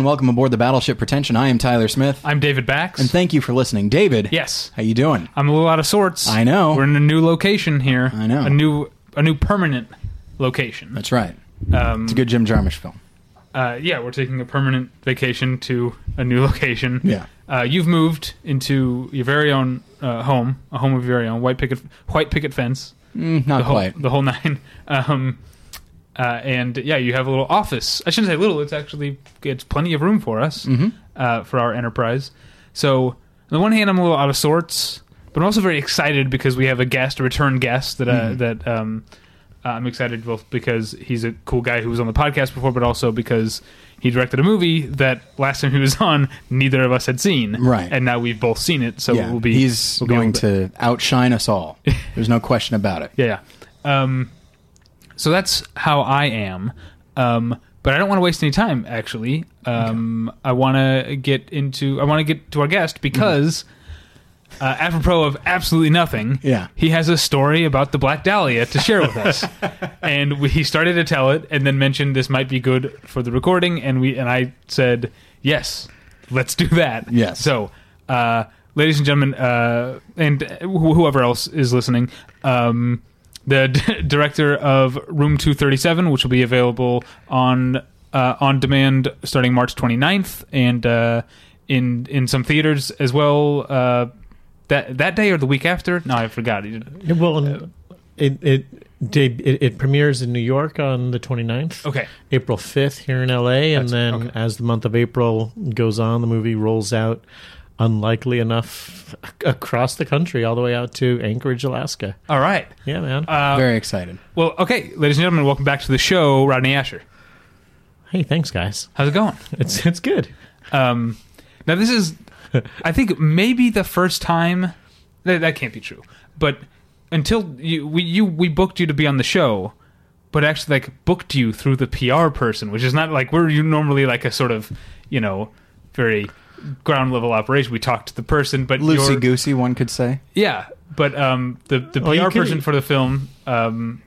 and welcome aboard the Battleship Pretension. I am Tyler Smith, I'm David Bax. and thank you for listening. David, yes, how you doing? I'm a little out of sorts. I know. We're in a new location here. I know. a new a new permanent location. That's right. Um, It's a good Jim Jarmusch film. uh, yeah, we're taking a permanent vacation to a new location. Yeah. Uh, you've moved into your very own uh, home, a home of your very own, white picket white picket fence, Mm, not the whole quite. the whole nine. Um, uh, and yeah, you have a little office. I shouldn't say little. It's actually it's plenty of room for us Mhm. uh, for our enterprise. So on the one hand, I'm a little out of sorts, but I'm also very excited because we have a guest, a return guest that uh, Mhm. that um, uh, I'm excited both because he's a cool guy who was on the podcast before, but also because he directed a movie that last time he was on, neither of us had seen, Right. And now we've both seen it, so yeah, we'll be he's we'll be going to outshine us all. There's no question about it. yeah, yeah. Um, so that's how I am. Um, but I don't want to waste any time. Actually, um, I want to get into. I want to get to our guest because, uh, apropos of absolutely nothing, Yeah. he has a story about the Black Dahlia to share with us, and we, he started to tell it, and then mentioned this might be good for the recording, and we and I said yes, let's do that. Yes. So, uh, ladies and gentlemen, uh, and wh- whoever else is listening, um, the d- director of Room 237, which will be available on uh, on demand starting March 29th, and uh, in in some theaters as well. Uh, that that day or the week after? No, I forgot. He did- Yeah, Well, and it it, deb- it it premieres in New York on the 29th, Okay. April 5th here in LA, and That's- then okay. as the month of April goes on, the movie rolls out unlikely enough across the country, all the way out to Anchorage, Alaska. All right. Yeah, man. Uh, Very excited. well, okay, ladies and gentlemen, welcome back to the show. Rodney Ascher, hey, thanks, guys. how's it going? It's it's good. Um, now this is, I think maybe the first time that, that can't be true, but until you we you we booked you to be on the show, but actually like booked you through the PR person, which is not like we're you normally like a sort of you know very ground level operation. We talk to the person, but Loosey goosey, one could say. yeah, but um, the the Oh, you PR person for the film, um,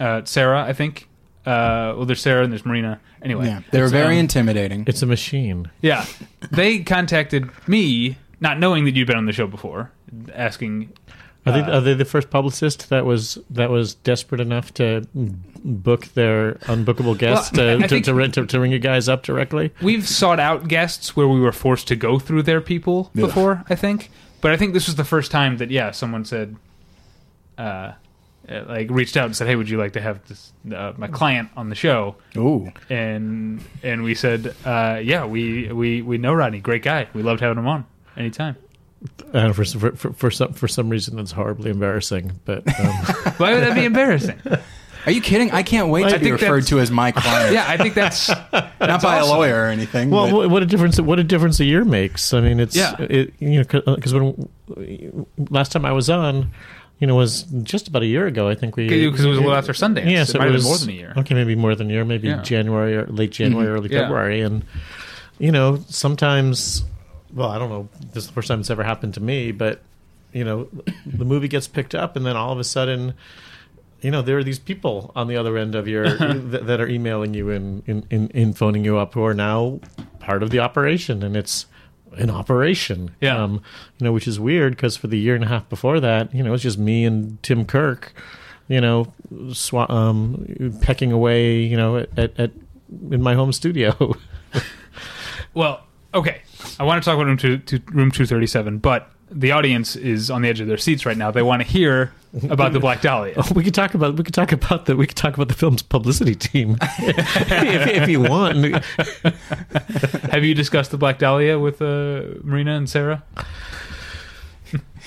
uh, Sarah, I think. Uh, well, there's Sarah and there's Marina. Anyway, Yeah, they were very um, intimidating. It's a machine. yeah, they contacted me, not knowing that you'd been on the show before, asking. Are they, uh, are they the first publicist that was that was desperate enough to book their unbookable guests Well, to, to, think- to, ring- to, to ring you guys up directly? We've sought out guests where we were forced to go through their people Yeah. before, I think, but I think this was the first time that yeah, someone said, uh, uh, like reached out and said, "Hey, would you like to have this uh, my client on the show?" Ooh, and and we said, uh, yeah, we we we know Rodney, great guy. We loved having him on anytime. And for, for, for, for some for some reason, it's horribly embarrassing. But um, Why would that be embarrassing? are you kidding? I can't wait I to be referred to as my client. yeah, I think that's not by awesome. a lawyer or anything. well, but- what what a difference! What a difference a year makes. I mean, it's Yeah. it, you know because when last time I was on, you know, was just about a year ago. I think we because it was a little after Sundance. Yeah, it so might it was more than a year. Okay, maybe more than a year, maybe Yeah. January or late January, early Yeah. February, and you know, sometimes. Well, I don't know. This is the first time it's ever happened to me, but you know, the movie gets picked up, and then all of a sudden, you know, there are these people on the other end of your that, that are emailing you and in, in, in phoning you up who are now part of the operation, and it's an operation. Yeah. Um, you know, which is weird because for the year and a half before that, you know, it's just me and Tim Kirk, you know, swa- um, pecking away, you know, at, at in my home studio. Well, okay, I want to talk about room two, two, room two thirty seven, but the audience is on the edge of their seats right now. They want to hear about the Black Dahlia. we could talk about we could talk about the we could talk about the film's publicity team if, if you want. Have you discussed the Black Dahlia with uh, Marina and Sarah?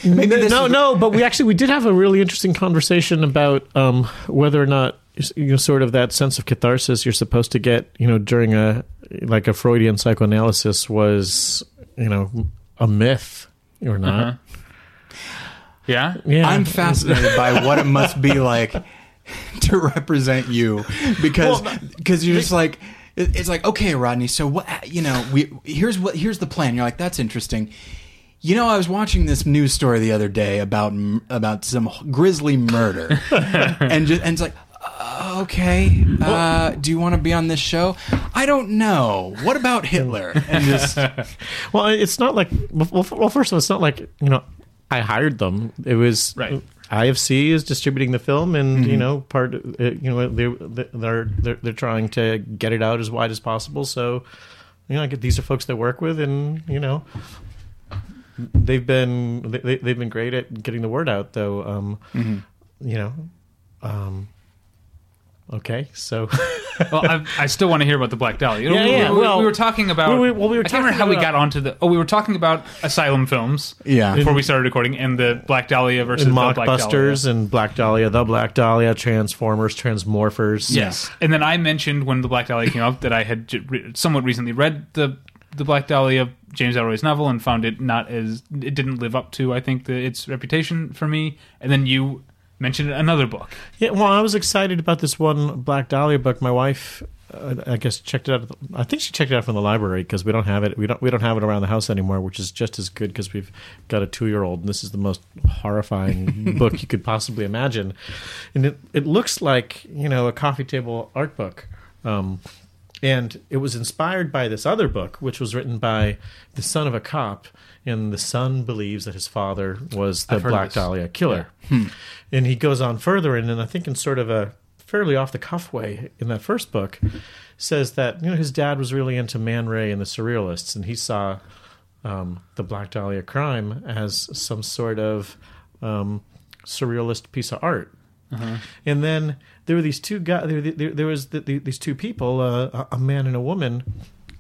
Maybe this no, is- no, but we actually we did have a really interesting conversation about um, whether or not you know sort of that sense of catharsis you're supposed to get you know during a like a Freudian psychoanalysis was you know a myth or not. Uh-huh. Yeah. Yeah, I'm fascinated by what it must be like to represent you because because you're just like it's like okay Rodney so what you know we here's what here's the plan you're like that's interesting you know I was watching this news story the other day about about some grisly murder and just and it's like okay, uh, do you want to be on this show? I don't know. What about Hitler? And just Well, it's not like well, well. First of all, it's not like you know I hired them. It was Right. IFC is distributing the film, and you know part uh, you know they're they're they're they're trying to get it out as wide as possible. So you know, I get these are folks they work with, and you know they've been they, they've been great at getting the word out. Though, um, you know, um, okay, so. well, I, I still want to hear about the Black Dahlia. Yeah, we, yeah, we- well- we were talking about. Well, we- well, we were I can't remember how we got onto the. Oh, we were talking about asylum films. Yeah. Before we started recording, and the Black Dahlia versus and the Black Dahlia. Mockbusters and Black Dahlia, the Black Dahlia, Transformers, Transmorphers. Yes, and then I mentioned when the Black Dahlia came out that I had somewhat recently read the the Black Dahlia James Ellroy's novel and found it not as it didn't live up to I think the, its reputation for me. And then you mentioned another book. Yeah, well, I was excited about this one Black Dahlia book. My wife, uh, I guess, checked it out. I think she checked it out from the library because we don't have it. We don't. We don't have it around the house anymore, which is just as good because we've got a two-year-old, and this is the most horrifying book you could possibly imagine. And it it looks like you know a coffee table art book. Um, and it was inspired by this other book, which was written by the son of a cop, and the son believes that his father was the I've heard of Black. Dahlia killer. And he goes on further, and then I think in sort of a fairly off the cuff way in that first book, says that you know his dad was really into Man Ray and the Surrealists, and he saw um, the Black Dahlia crime as some sort of um, surrealist piece of art. And then there were these two guys. There, there, there was the, the, these two people, uh, a- a man and a woman,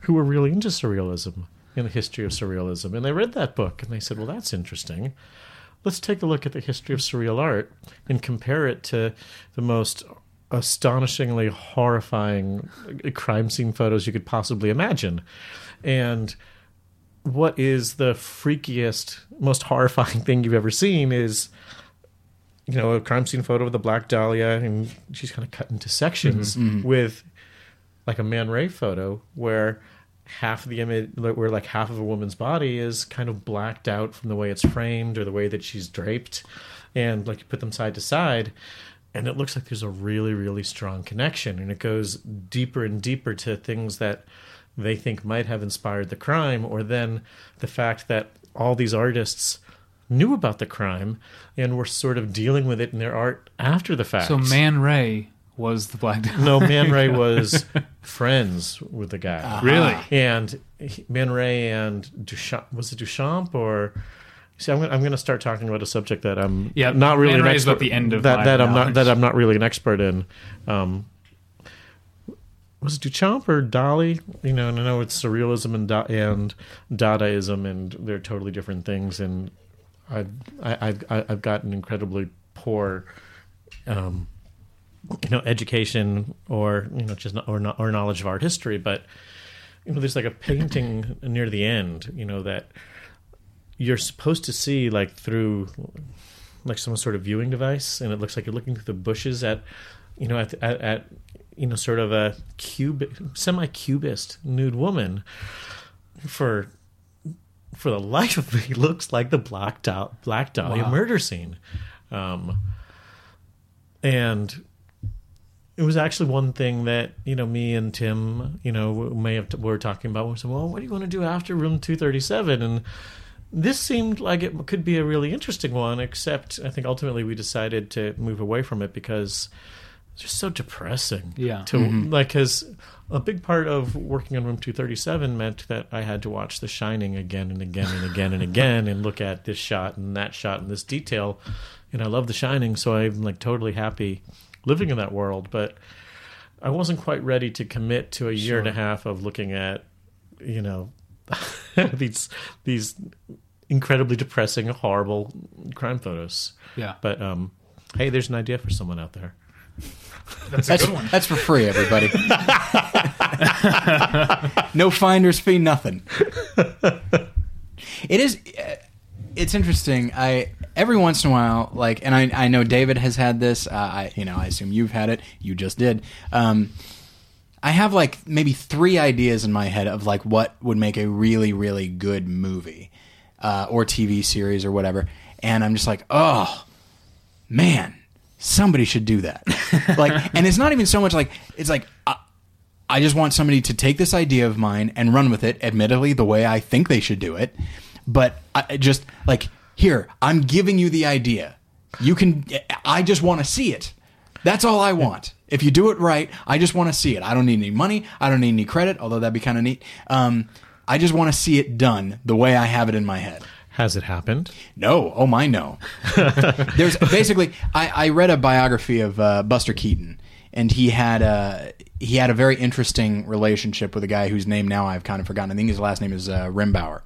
who were really into surrealism and the history of surrealism. And they read that book and they said, "Well, that's interesting. Let's take a look at the history of surreal art and compare it to the most astonishingly horrifying crime scene photos you could possibly imagine." And what is the freakiest, most horrifying thing you've ever seen is you know, a crime scene photo of the Black Dahlia, and she's kind of cut into sections mm-hmm, mm-hmm. with like a Man Ray photo where half of the image, where like half of a woman's body is kind of blacked out from the way it's framed or the way that she's draped, and like you put them side to side. And it looks like there's a really, really strong connection, and it goes deeper and deeper to things that they think might have inspired the crime, or then the fact that all these artists knew about the crime and were sort of dealing with it in their art after the fact. So Man Ray was the Black Dahlia. no, Man Ray was friends with the guy, Really? and he- Man Ray and Duchamp was it Duchamp or? See, I'm gonna, I'm going to start talking about a subject that I'm Yeah, not really Man an Ray is expert about the end of that that I'm not that I'm not really an expert in. Um, was it Duchamp or Dali? You know, and I know it's surrealism and da- and Dadaism, and they're totally different things. And I've I, I've I- I've gotten incredibly poor, um, you know, education or you know just not, or or knowledge of art history. But you know, there's like a painting near the end, you know, that you're supposed to see like through like some sort of viewing device, and it looks like you're looking through the bushes at, you know, at at, at you know, sort of a cube semi-cubist nude woman. For for the life of me, looks like the Black Dahlia Wow. murder scene, um, and it was actually one thing that you know me and Tim, you know, may have were talking about. We said, "Well, what do you want to do after Room 237?" And this seemed like it could be a really interesting one. Except, I think ultimately we decided to move away from it because it's just so depressing. Yeah. To mm-hmm. like, because a big part of working on Room 237 meant that I had to watch The Shining again and again and again and again and look at this shot and that shot and this detail. And I love The Shining, so I'm like totally happy living in that world. But I wasn't quite ready to commit to a year and a half of looking at, you know, these these incredibly depressing, horrible crime photos. Yeah. But um, hey, there's an idea for someone out there. That's a That's good one. that's for free, everybody. no finder's fee, nothing. It is. uh, It's interesting. I every once in a while, like, and I I know David has had this. Uh, I you know I assume you've had it. You just did. Um, I have like maybe three ideas in my head of like what would make a really really good movie uh, or TV series or whatever, and I'm just like, oh man, somebody should do that. like, and it's not even so much like it's like. I, I just want somebody to take this idea of mine and run with it, admittedly, the way I think they should do it. But I just like, here, I'm giving you the idea. You can, I just want to see it. That's all I want. If you do it right, I just want to see it. I don't need any money. I don't need any credit, although that'd be kind of neat. Um, I just want to see it done the way I have it in my head. Has it happened? No. Oh my no. There's basically I, I read a biography of uh, Buster Keaton, and he had a he had a very interesting relationship with a guy whose name now I've kind of forgotten. I think his last name is uh, Rimbauer,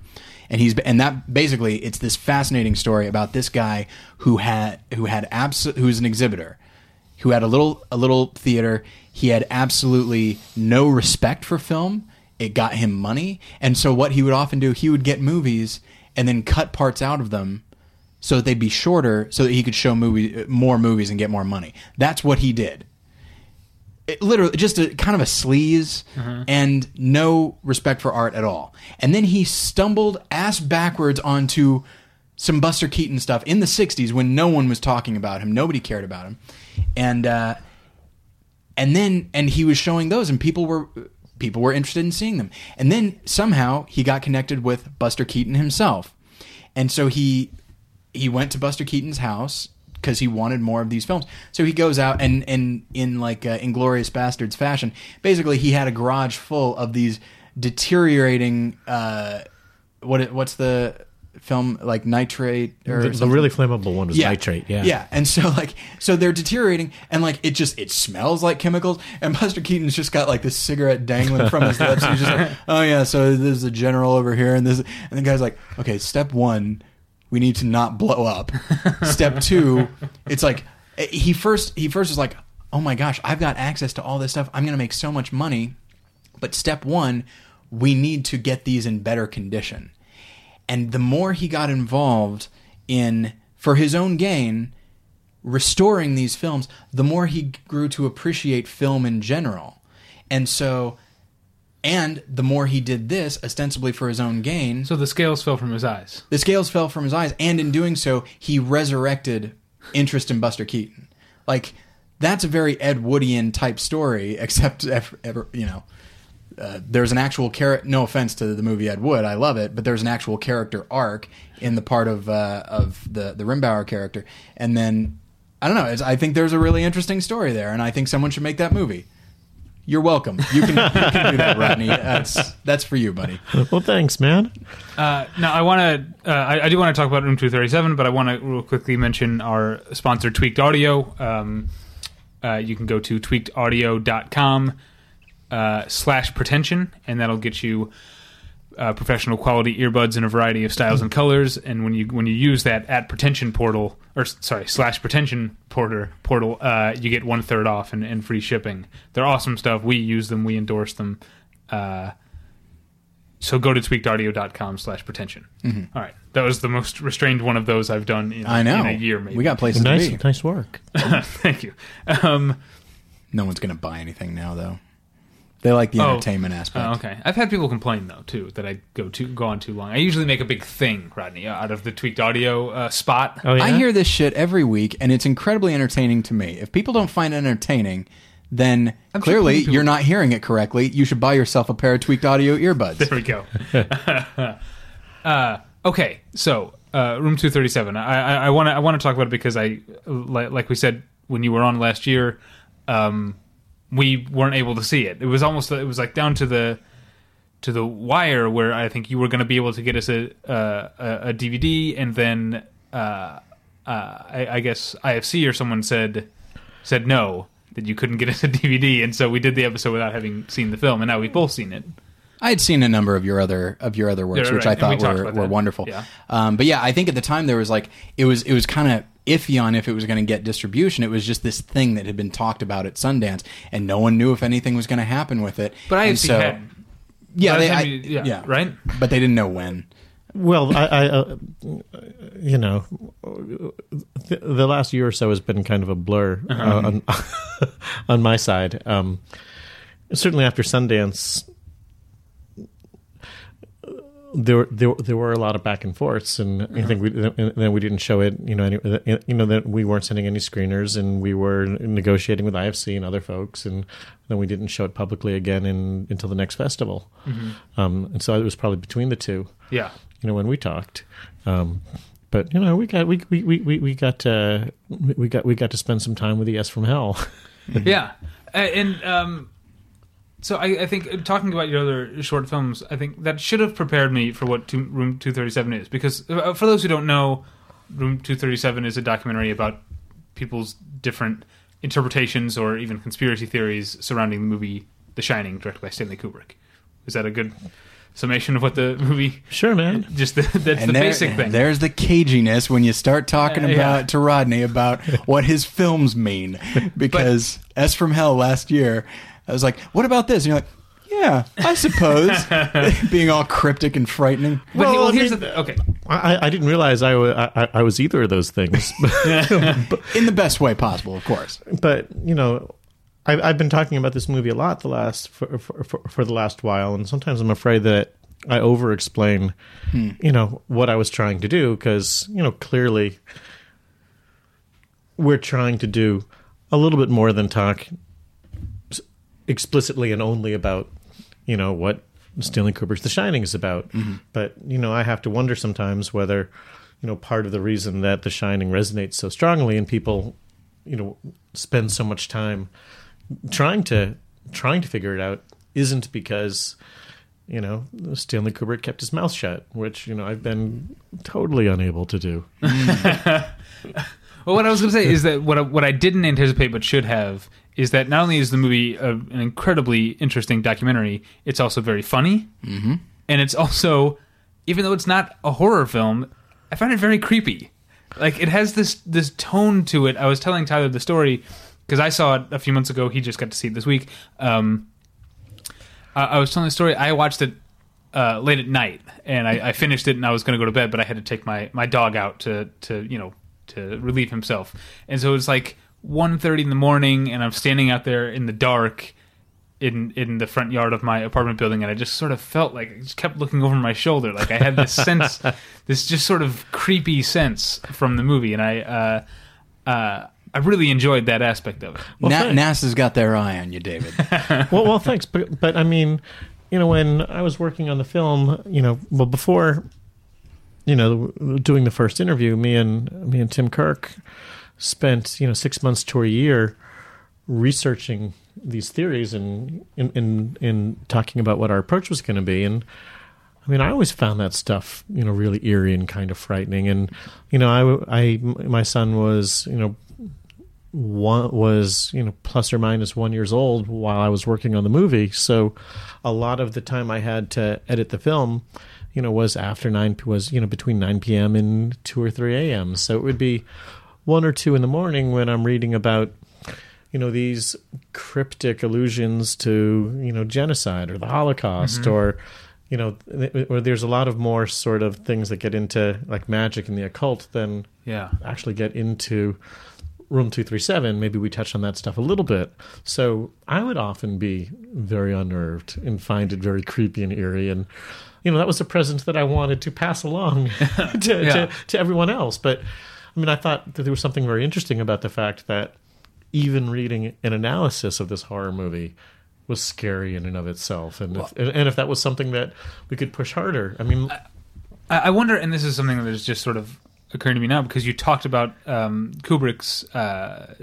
and he's and that basically it's this fascinating story about this guy who had who had abs- who was an exhibitor, who had a little a little theater. He had absolutely no respect for film. It got him money, and so what he would often do, he would get movies and then cut parts out of them so that they'd be shorter so that he could show movie more movies and get more money. That's what he did. It, literally just a kind of a sleaze and no respect for art at all. And then he stumbled ass backwards onto some Buster Keaton stuff in the 60s when no one was talking about him. Nobody cared about him. And uh and then and he was showing those and people were people were interested in seeing them. And then somehow he got connected with Buster Keaton himself. And so he he went to Buster Keaton's house because he wanted more of these films. So he goes out and and in like uh, Inglourious Basterds fashion, basically he had a garage full of these deteriorating uh what what's the film like nitrate or The, the really flammable one was nitrate. Yeah. Yeah. And so like so they're deteriorating and like it just it smells like chemicals and Buster Keaton's just got like this cigarette dangling from his lips. He's just like, Oh yeah, so there's a general over here and this and the guy's like, Okay, step one, we need to not blow up. step two, it's like eh, he first he first is like, Oh my gosh, I've got access to all this stuff. I'm gonna make so much money. But step one, we need to get these in better condition. And the more he got involved in, for his own gain, restoring these films, the more he grew to appreciate film in general. And so, and the more he did this, ostensibly for his own gain, So the scales fell from his eyes. the scales fell from his eyes. And in doing so, he resurrected interest in Buster Keaton. Like, that's a very Ed Woodian type story, except, ever, ever you know, uh, there's an actual character. No offense to the movie Ed Wood, I love it, but there's an actual character arc in the part of uh, of the the Rimbauer character, and then I don't know. It's, I think there's a really interesting story there, and I think someone should make that movie. You're welcome. You can, you can do that, Rodney. That's that's for you, buddy. Well, thanks, man. Uh, now I want to. Uh, I, I do want to talk about Room Two Thirty Seven, but I want to real quickly mention our sponsor, Tweaked Audio. Um, uh, you can go to tweakedaudio.com uh, slash pretension, and that'll get you uh, professional quality earbuds in a variety of styles and colors. And when you when you use that at pretension portal or sorry slash pretension porter portal, uh, you get one third off and, and free shipping. They're awesome stuff. We use them. We endorse them. Uh, so go to tweakedaudio.com slash pretension. All right. That was the most restrained one of those I've done in, I know. in a year, maybe. We got places Nice, to be. nice work. Thank you. Um, No one's gonna buy anything now, though. They like the Oh. entertainment aspect. oh, okay. I've had people complain, though, too, that I go too go on too long. I usually make a big thing, Rodney, out of the tweaked audio uh, spot. Oh yeah. I hear this shit every week, and it's incredibly entertaining to me. If people don't find it entertaining, then I'm sure clearly people- you're not hearing it correctly. You should buy yourself a pair of tweaked audio earbuds. There we go. uh, okay, so uh, room two thirty seven. I want to I want to talk about it because I like, like we said when you were on last year, um, we weren't able to see it. It was almost it was like down to the to the wire where I think you were going to be able to get us a a, a DVD and then uh, uh, I, I guess IFC or someone said said no that you couldn't get us a DVD and so we did the episode without having seen the film and now we've both seen it. I had seen a number of your other of your other works, Yeah, which right, I and we thought were, were wonderful. Yeah. Um, but yeah, I think at the time there was like it was it was kind of iffy on if it was going to get distribution. It was just this thing that had been talked about at Sundance, and no one knew if anything was going to happen with it. But I IFC so- had yeah, by they, I, you- yeah, right? But they didn't know when. Well, I, I uh, you know, the, the last year or so has been kind of a blur uh, on, on my side. Um, certainly after Sundance, there, were- there there were a lot of back and forths, and I think we and then we didn't show it. You know, any, you know that we weren't sending any screeners, and we were negotiating with IFC and other folks, and then we didn't show it publicly again in, until the next festival. Um, and so it was probably between the two Yeah. you know when we talked um but you know we got we we we, we- we got uh we got we got to spend some time with the s from hell yeah, and um, so I, I think uh, talking about your other short films, I think that should have prepared me for what two, Room Two Thirty Seven is. Because uh, for those who don't know, Room Two Thirty Seven is a documentary about people's different interpretations or even conspiracy theories surrounding the movie The Shining, directed by Stanley Kubrick. Is that a good summation of what the movie? sure man Just the, that's the there- basic thing. There's the caginess when you start talking Uh, yeah. about to Rodney about what his films mean. Because S from Hell last year, I was like, "What about this?" And you're like, "Yeah, I suppose." Being all cryptic and frightening. But Well, well, I here's mean- the th- okay. I, I didn't realize I, wa- I, I was either of those things in the best way possible, of course. but you know I've, I've been talking about this movie a lot the last for, for, for, for the last while and sometimes i'm afraid that i over explain hmm. you know what i was trying to do because you know clearly we're trying to do a little bit more than talk s- explicitly and only about you know what Stanley Kubrick's The Shining is about. Mm-hmm. But you know, I have to wonder sometimes whether you know part of the reason that The Shining resonates so strongly and people you know spend so much time trying to trying to figure it out isn't because you know Stanley Kubrick kept his mouth shut, which you know I've been totally unable to do. Well, what I was going to say is that what I, what I didn't anticipate but should have is that not only is the movie a, an incredibly interesting documentary, it's also very funny, mm-hmm. and it's also, even though it's not a horror film, I find it very creepy. Like it has this this tone to it. I was telling Tyler the story because I saw it a few months ago. He just got to see it this week. Um, I, I was telling the story. I watched it uh, late at night, and I, I finished it, and I was going to go to bed, but I had to take my, my dog out to to you know to relieve himself, and so it was like 1.30 in the morning, and I'm standing out there in the dark. In, in the front yard of my apartment building, and I just sort of felt like I just kept looking over my shoulder, like I had this sense, this just sort of creepy sense from the movie, and I uh, uh, I really enjoyed that aspect of it. Well, Na- NASA's got their eye on you, David. well, well, thanks, but but I mean, you know, when I was working on the film, you know, well before, you know, doing the first interview, me and me and Tim Kirk spent you know six months to a year researching these theories and in in, in talking about what our approach was going to be and. I mean, I always found that stuff, you know, really eerie and kind of frightening. And, you know, I, I, my son was, you know, one was you know plus or minus one years old while I was working on the movie. So a lot of the time I had to edit the film, you know, was after nine was you know between nine p.m. and two or three a.m. So it would be one or two in the morning when I'm reading about you know these cryptic allusions to you know genocide or the Holocaust mm-hmm. or you know th- or there's a lot of more sort of things that get into like magic and the occult than Yeah, actually get into room 237 maybe we touched on that stuff a little bit. So i would often be very unnerved and find it very creepy and eerie. And you know that was a present that i wanted to pass along to, Yeah. to, to everyone else. But i mean i thought that there was something very interesting about the fact that even reading an analysis of this horror movie was scary in and of itself and if, and, and if that was something that we could push harder i mean I I wonder, and this is something that is just sort of occurring to me now because you talked about um, Kubrick's uh,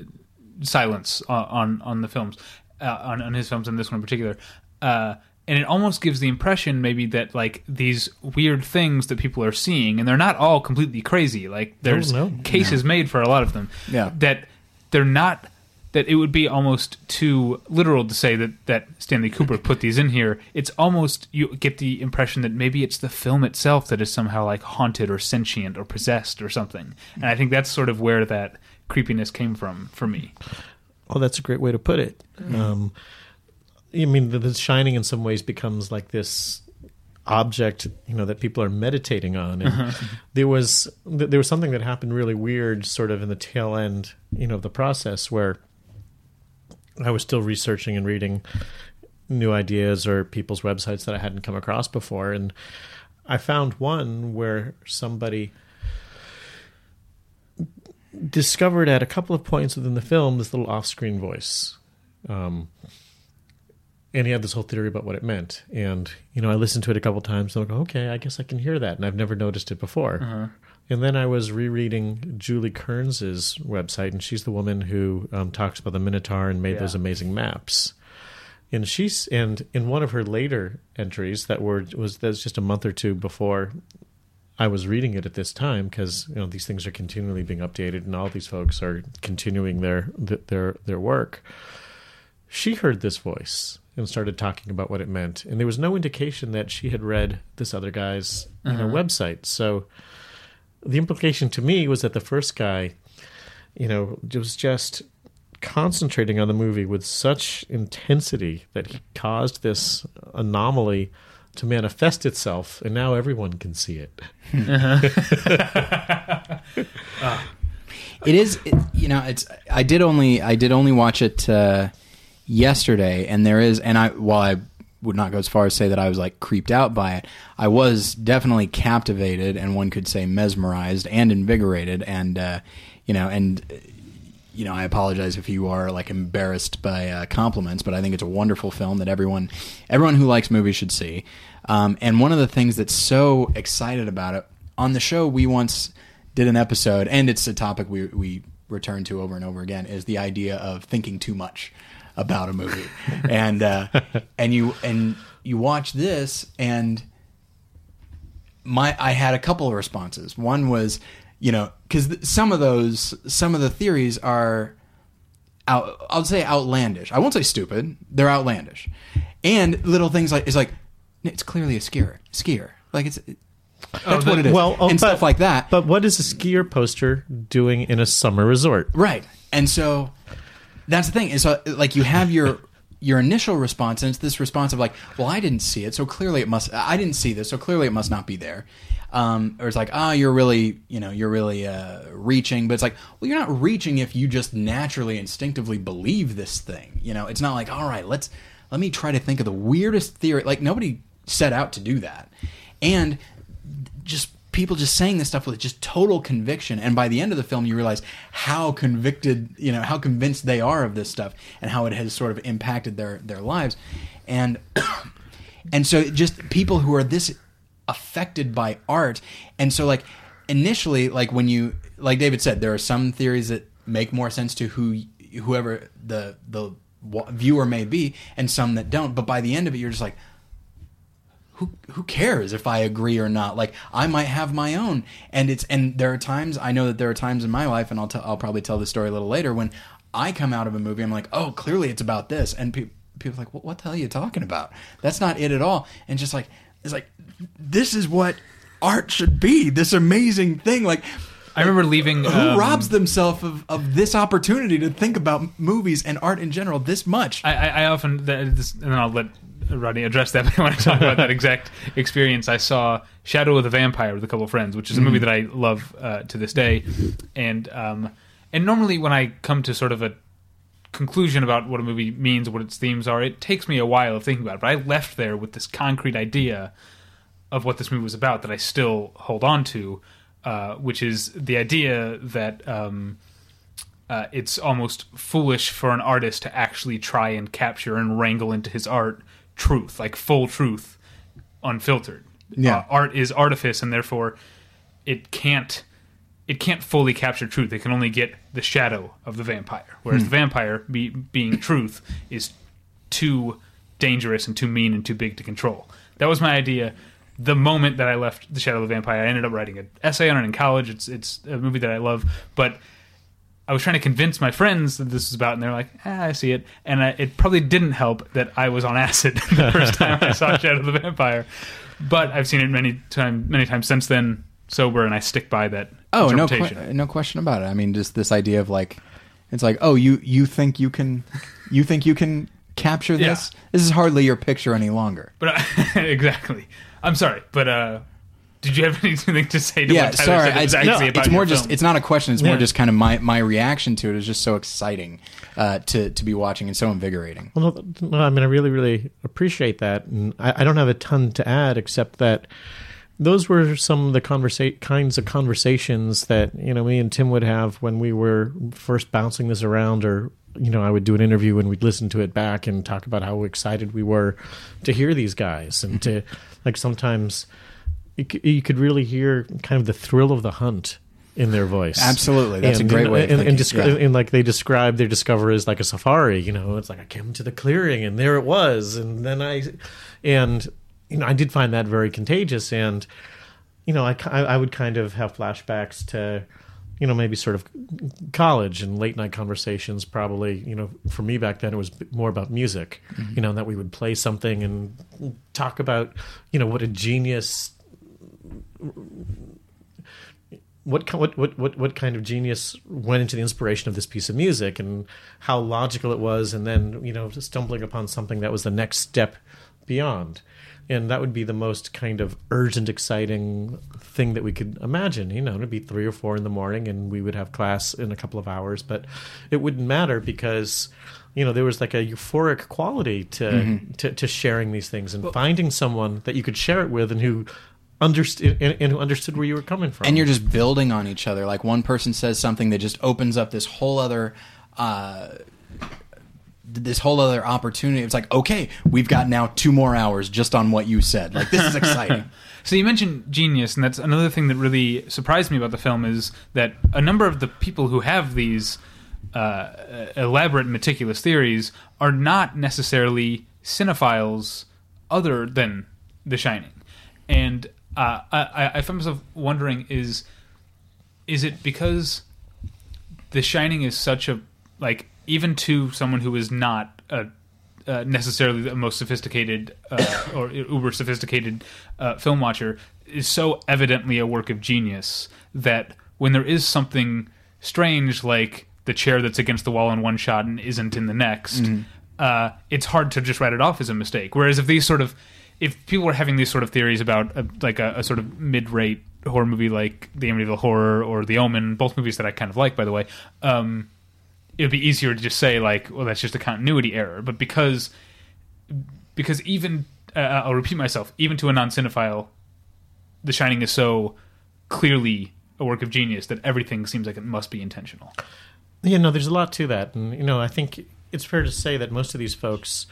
silence on, on on the films, uh, on on his films, and this one in particular. Uh, and it almost gives the impression, maybe, that like these weird things that people are seeing, and they're not all completely crazy. Like there's no. cases made for a lot of them. Yeah. that they're not. That it would be almost too literal to say that that Stanley Kubrick put these in here. It's almost you get the impression that maybe it's the film itself that is somehow like haunted or sentient or possessed or something. And I think that's sort of where that creepiness came from for me. Oh, that's a great way to put it. Um, I mean, the, the Shining in some ways becomes like this object, you know, that people are meditating on. And there was there was something that happened really weird, sort of in the tail end, you know, of the process where I was still researching and reading new ideas or people's websites that I hadn't come across before, and I found one where somebody discovered at a couple of points within the film this little off-screen voice. Um, and he had this whole theory about what it meant. And you know, I listened to it a couple times. And I go, okay, I guess I can hear that, and I've never noticed it before. Uh-huh. And then I was rereading Juli Kearns's website, and she's the woman who um, talks about the Minotaur and made Yeah. those amazing maps. And she's and in one of her later entries that were was that's just a month or two before I was reading it at this time because you know these things are continually being updated and all these folks are continuing their their their work. She heard this voice and started talking about what it meant, and there was no indication that she had read this other guy's you know, website. So the implication to me was that the first guy, you know, was just concentrating on the movie with such intensity that he caused this anomaly to manifest itself, and now everyone can see it. It is, it, you know, it's. I did only, I did only watch it uh, yesterday, and there is, and I, while I would not go as far as say that I was like creeped out by it, I was definitely captivated, and one could say mesmerized and invigorated, and uh, you know, and uh, you know, I apologize if you are like embarrassed by uh, compliments, but I think it's a wonderful film that everyone, everyone who likes movies should see. Um, and one of the things that's so excited about it on the show, we once did an episode, and it's a topic we we return to over and over again, is the idea of thinking too much about a movie, and uh, and you and you watch this and my I had a couple of responses. One was, you know, because some of those, some of the theories are, out, I'll say outlandish. I won't say stupid. They're outlandish, and little things like it's like it's clearly a skier, skier. Like it's that's the- what it is. Well, oh, and but- stuff like that. But what is a skier poster doing in a summer resort? Right. And so that's the thing. Is uh, like you have your your initial response, and it's this response of like, well, I didn't see it, so clearly it must. I didn't see this, so clearly it must not be there. Um, or it's like, ah, you're really, you know, you're really uh, reaching, but it's like, well, you're not reaching if you just naturally, instinctively believe this thing. You know, it's not like, all right, let's let me try to think of the weirdest theory. Like nobody set out to do that, and just people just saying this stuff with just total conviction. And by the end of the film you realize how convicted you know how convinced they are of this stuff and how it has sort of impacted their their lives. And and so just people who are this affected by art and so like initially like when you like david said there are some theories that make more sense to who whoever the the viewer may be and some that don't. But by the end of it you're just like who who cares if I agree or not? Like I might have my own, and it's and there are times I know that there are times in my life, and I'll t- I'll probably tell this story a little later when I come out of a movie, I'm like, oh, clearly it's about this, and pe- people are like, what, what the hell are you talking about? That's not it at all, and just like it's like this is what art should be. This amazing thing, like. I remember leaving. Who um, robs themselves of, of this opportunity to think about movies and art in general this much? I, I, often this, and then I'll let Rodney address that. But want to talk about that exact experience, I saw Shadow of the Vampire with a couple of friends, which is a movie that I love uh, to this day. And um, and normally when I come to sort of a conclusion about what a movie means, what its themes are, it takes me a while of thinking about it. But I left there with this concrete idea of what this movie was about that I still hold on to, uh, which is the idea that. Um, uh, it's almost foolish for an artist to actually try and capture and wrangle into his art truth, like full truth, unfiltered. Yeah. Uh, art is artifice, and therefore it can't it can't fully capture truth. It can only get the shadow of the vampire, whereas the vampire, be, being truth, is too dangerous and too mean and too big to control. That was my idea. The moment that I left the Shadow of the Vampire, I ended up writing an essay on it in college. It's it's a movie that I love, but I was trying to convince my friends that this was about, and they're like, ah, "I see it." And I, it probably didn't help that I was on acid the first time I saw Shadow of the Vampire. But I've seen it many time, many times since then, sober, and I stick by that Oh, no, que- no question about it. I mean, just this idea of like, it's like, oh, you you think you can, you think you can capture Yeah. this? This is hardly your picture any longer. But exactly, I'm sorry, but uh, did you have anything to say to yeah, what Tyler sorry. said It's, exactly it's, about it's more your just film? it's not a question. It's more just kind of my my reaction to it is just so exciting uh, to to be watching and so invigorating. Well, no, no, I mean, I really, really appreciate that, and I, I don't have a ton to add except that those were some of the conversa- kinds of conversations that you know me and Tim would have when we were first bouncing this around, or you know I would do an interview and we'd listen to it back and talk about how excited we were to hear these guys and to like sometimes you, you could really hear kind of the thrill of the hunt in their voice. Absolutely. That's a great and, way And, and, descri- yeah. and like they describe their discovery as like a safari. You know, it's like I came to the clearing and there it was, and then I, and you know I did find that very contagious, and you know I I would kind of have flashbacks to. You know, maybe sort of college and late night conversations. Probably, you know, for me back then, it was more about music. Mm-hmm. You know, that we would play something and talk about, you know, what a genius what, what what what what kind of genius went into the inspiration of this piece of music and how logical it was and then you know stumbling upon something that was the next step beyond. And that would be the most kind of urgent exciting thing that we could imagine you know it'd be three or four in the morning and we would have class in a couple of hours. But it wouldn't matter because you know there was like a euphoric quality to mm-hmm. to, to sharing these things and finding someone that you could share it with and who understood and, and who understood where you were coming from and you're just building on each other. Like one person says something that just opens up this whole other. Uh, this whole other opportunity. It's like, okay, we've got now two more hours just on what you said. Like, this is exciting. So you mentioned genius, and that's another thing that really surprised me about the film is that a number of the people who have these uh, elaborate, meticulous theories are not necessarily cinephiles other than The Shining, and uh, I, I found myself wondering is is it because The Shining is such a like even to someone who is not a uh, necessarily the most sophisticated uh, or uber sophisticated uh, film watcher is so evidently a work of genius that when there is something strange like the chair that's against the wall in one shot and isn't in the next, uh, it's hard to just write it off as a mistake. Whereas if these sort of if people are having these sort of theories about a, like a, a sort of mid-rate horror movie like The Amityville Horror or The Omen, both movies that I kind of like, by the way. Um, it would be easier to just say like, well, that's just a continuity error. But because because even uh, I'll repeat myself, even to a non-cinephile, The Shining is so clearly a work of genius that everything seems like it must be intentional. Yeah, no, there's a lot to that, and you know, I think it's fair to say that most of these folks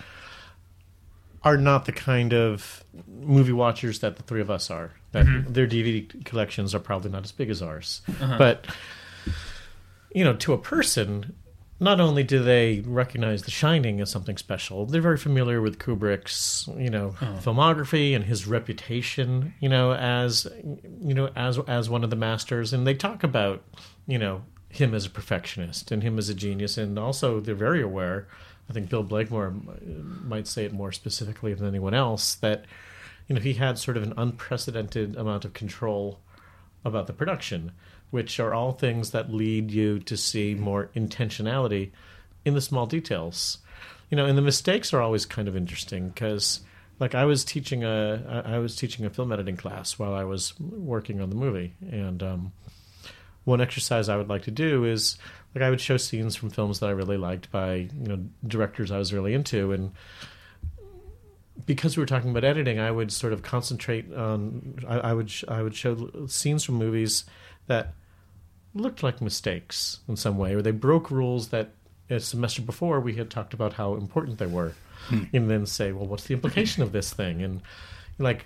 are not the kind of movie watchers that the three of us are. That mm-hmm. their DVD collections are probably not as big as ours, uh-huh. but you know, to a person, not only do they recognize The Shining as something special, they're very familiar with Kubrick's, you know, filmography and his reputation, you know, as you know, as as one of the masters, and they talk about, you know, him as a perfectionist and him as a genius, and also they're very aware. I think Bill Blakemore might say it more specifically than anyone else that, you know, he had sort of an unprecedented amount of control about the production, which are all things that lead you to see more intentionality in the small details. You know, and the mistakes are always kind of interesting because, like, I was teaching a I was teaching a film editing class while I was working on the movie, and um, one exercise I would like to do is like I would show scenes from films that I really liked by you know directors I was really into, and because we were talking about editing, I would sort of concentrate on. I, I would sh- I would show scenes from movies that looked like mistakes in some way, or they broke rules that a semester before we had talked about how important they were, hmm. and then say, well, what's the implication of this thing? And like,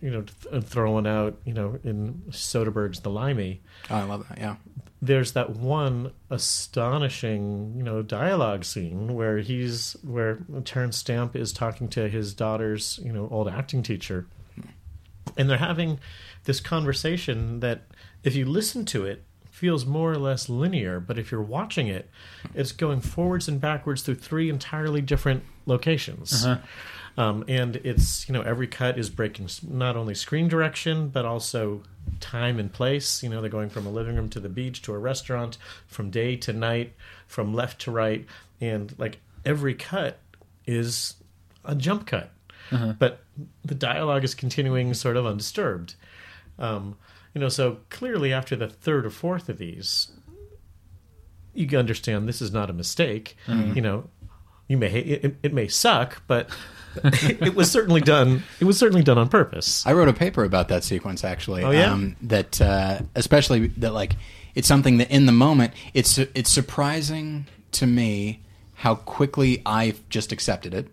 you know, th- uh, throwing out, you know, in Soderbergh's The Limey, Oh, I love that. Yeah. there's that one astonishing, you know, dialogue scene where he's where Terrence Stamp is talking to his daughter's, you know, old acting teacher, and they're having this conversation that, if you listen to it, feels more or less linear, but if you're watching it, it's going forwards and backwards through three entirely different locations. Uh-huh. Um, and it's you know every cut is breaking not only screen direction but also time and place. You know they're going from a living room to the beach to a restaurant, from day to night, from left to right, and like every cut is a jump cut, but the dialogue is continuing sort of undisturbed. Um, you know, so clearly after the third or fourth of these, you understand this is not a mistake. You know, you may it, it may suck, but it was certainly done. It was certainly done on purpose. I wrote a paper about that sequence actually. Oh, yeah? um, that uh, especially that like it's something that in the moment it's it's surprising to me how quickly I just accepted it,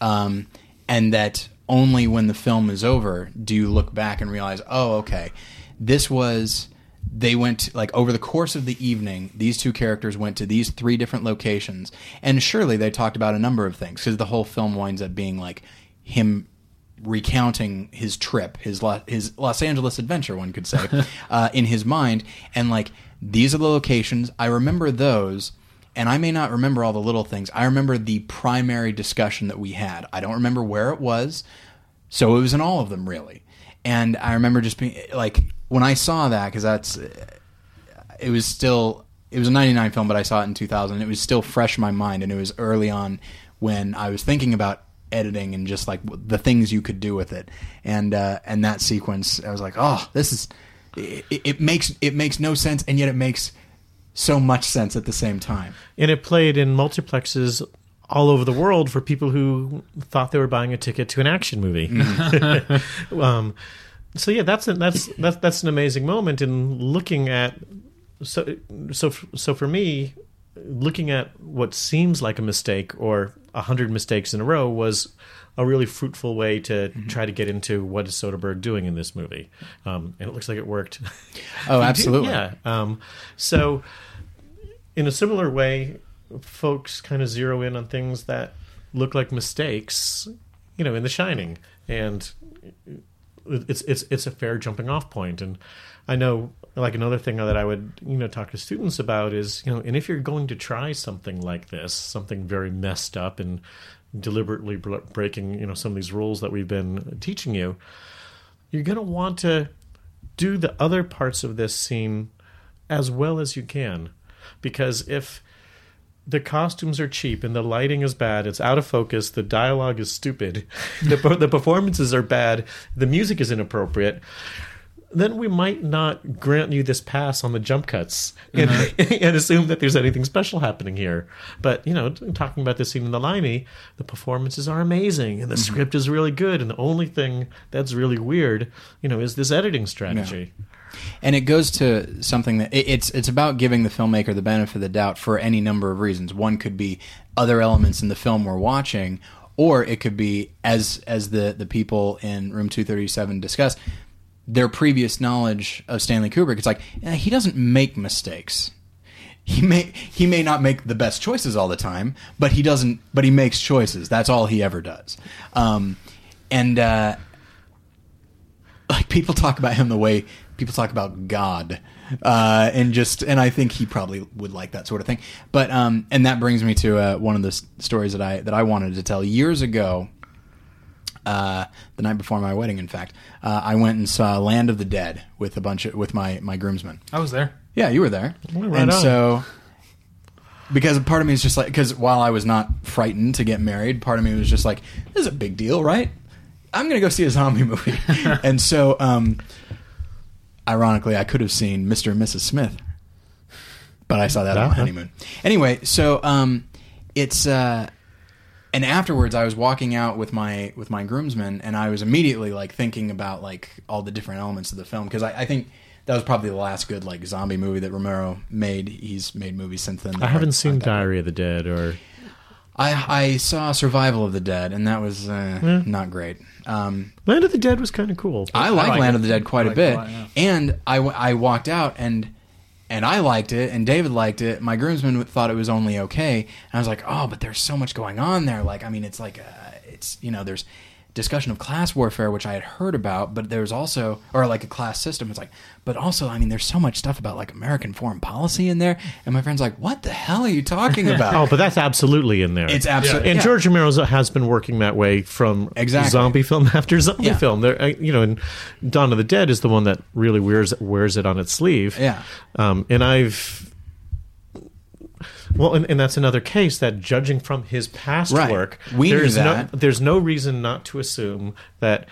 um, and that only when the film is over do you look back and realize, oh, okay, this was. They went like over the course of the evening. These two characters went to these three different locations, and surely they talked about a number of things because the whole film winds up being like him recounting his trip, his Lo- his Los Angeles adventure, one could say, uh, in his mind, and like these are the locations. I remember those, and I may not remember all the little things. I remember the primary discussion that we had. I don't remember where it was, so it was in all of them really. And I remember just being like when I saw that because that's it was still it was a 99 film but i saw it in 2000 it was still fresh in my mind and it was early on when i was thinking about editing and just like the things you could do with it. And uh, and that sequence i was like oh this is it, it makes it makes no sense and yet it makes so much sense at the same time. And it played in multiplexes all over the world for people who thought they were buying a ticket to an action movie. um, so yeah, that's a, that's that's that's an amazing moment in looking at so so so for me, looking at what seems like a mistake or a hundred mistakes in a row was a really fruitful way to try to get into what is Soderbergh doing in this movie, um, and it looks like it worked. oh absolutely yeah. Um, so in a similar way, folks kind of zero in on things that look like mistakes, you know, in The Shining, and it's it's it's a fair jumping off point. And I know, like another thing that I would you know talk to students about is you know, and if you're going to try something like this, something very messed up and deliberately breaking you know some of these rules that we've been teaching you, you're going to want to do the other parts of this scene as well as you can, because if the costumes are cheap and the lighting is bad. It's out of focus. The dialogue is stupid. the, the performances are bad. The music is inappropriate. Then we might not grant you this pass on the jump cuts and, uh-huh. and assume that there's anything special happening here. But, you know, talking about this scene in the Limey, the performances are amazing and the mm-hmm. script is really good. And the only thing that's really weird, you know, is this editing strategy. And it goes to something that it's it's about giving the filmmaker the benefit of the doubt for any number of reasons. One could be other elements in the film we're watching, or it could be as as the the people in room 237 discuss their previous knowledge of Stanley Kubrick. It's like eh, he doesn't make mistakes. He may he may not make the best choices all the time, but he doesn't. But he makes choices. That's all he ever does. Um, and uh, like people talk about him the way people talk about God, uh, and just and I think he probably would like that sort of thing. But um, and that brings me to uh, one of the s- stories that I that I wanted to tell years ago. Uh, the night before my wedding, in fact, uh, I went and saw Land of the Dead with a bunch of with my my groomsmen. I was there. Yeah, you were there. right and on. so, because part of me is just like, because while I was not frightened to get married, part of me was just like, this is a big deal, right? I'm going to go see a zombie movie. and so, um, ironically, I could have seen Mr. and Mrs. Smith, but I saw that on my Uh-huh. honeymoon. Anyway, so um, it's. Uh, and afterwards i was walking out with my with my groomsmen and i was immediately like thinking about like all the different elements of the film because I, I think that was probably the last good like zombie movie that romero made he's made movies since then I haven't seen Diary of the Dead or. I, I saw survival of the dead and that was uh, not great um, Land of the Dead was kind of cool. I like Land of the Dead quite a bit, it a lot, yeah. and I, w- I walked out and and I liked it, and David liked it. My groomsmen thought it was only okay, and I was like, oh, but there's so much going on there. Like, I mean, it's like, uh, it's you know, there's discussion of class warfare, which I had heard about, but there's also, or like a class system. It's like, but also, I mean, there's so much stuff about like American foreign policy in there, and my friend's like, what the hell are you talking about? Oh, but that's absolutely in there. It's absolutely- and yeah. George Romero has been working that way from Exactly. zombie film after zombie Yeah. film. There, you know, and Dawn of the Dead is the one that really wears wears it on its sleeve. Yeah. um, and I've. Well, and, and that's another case that judging from his past Right. work, We there's no there's no reason not to assume that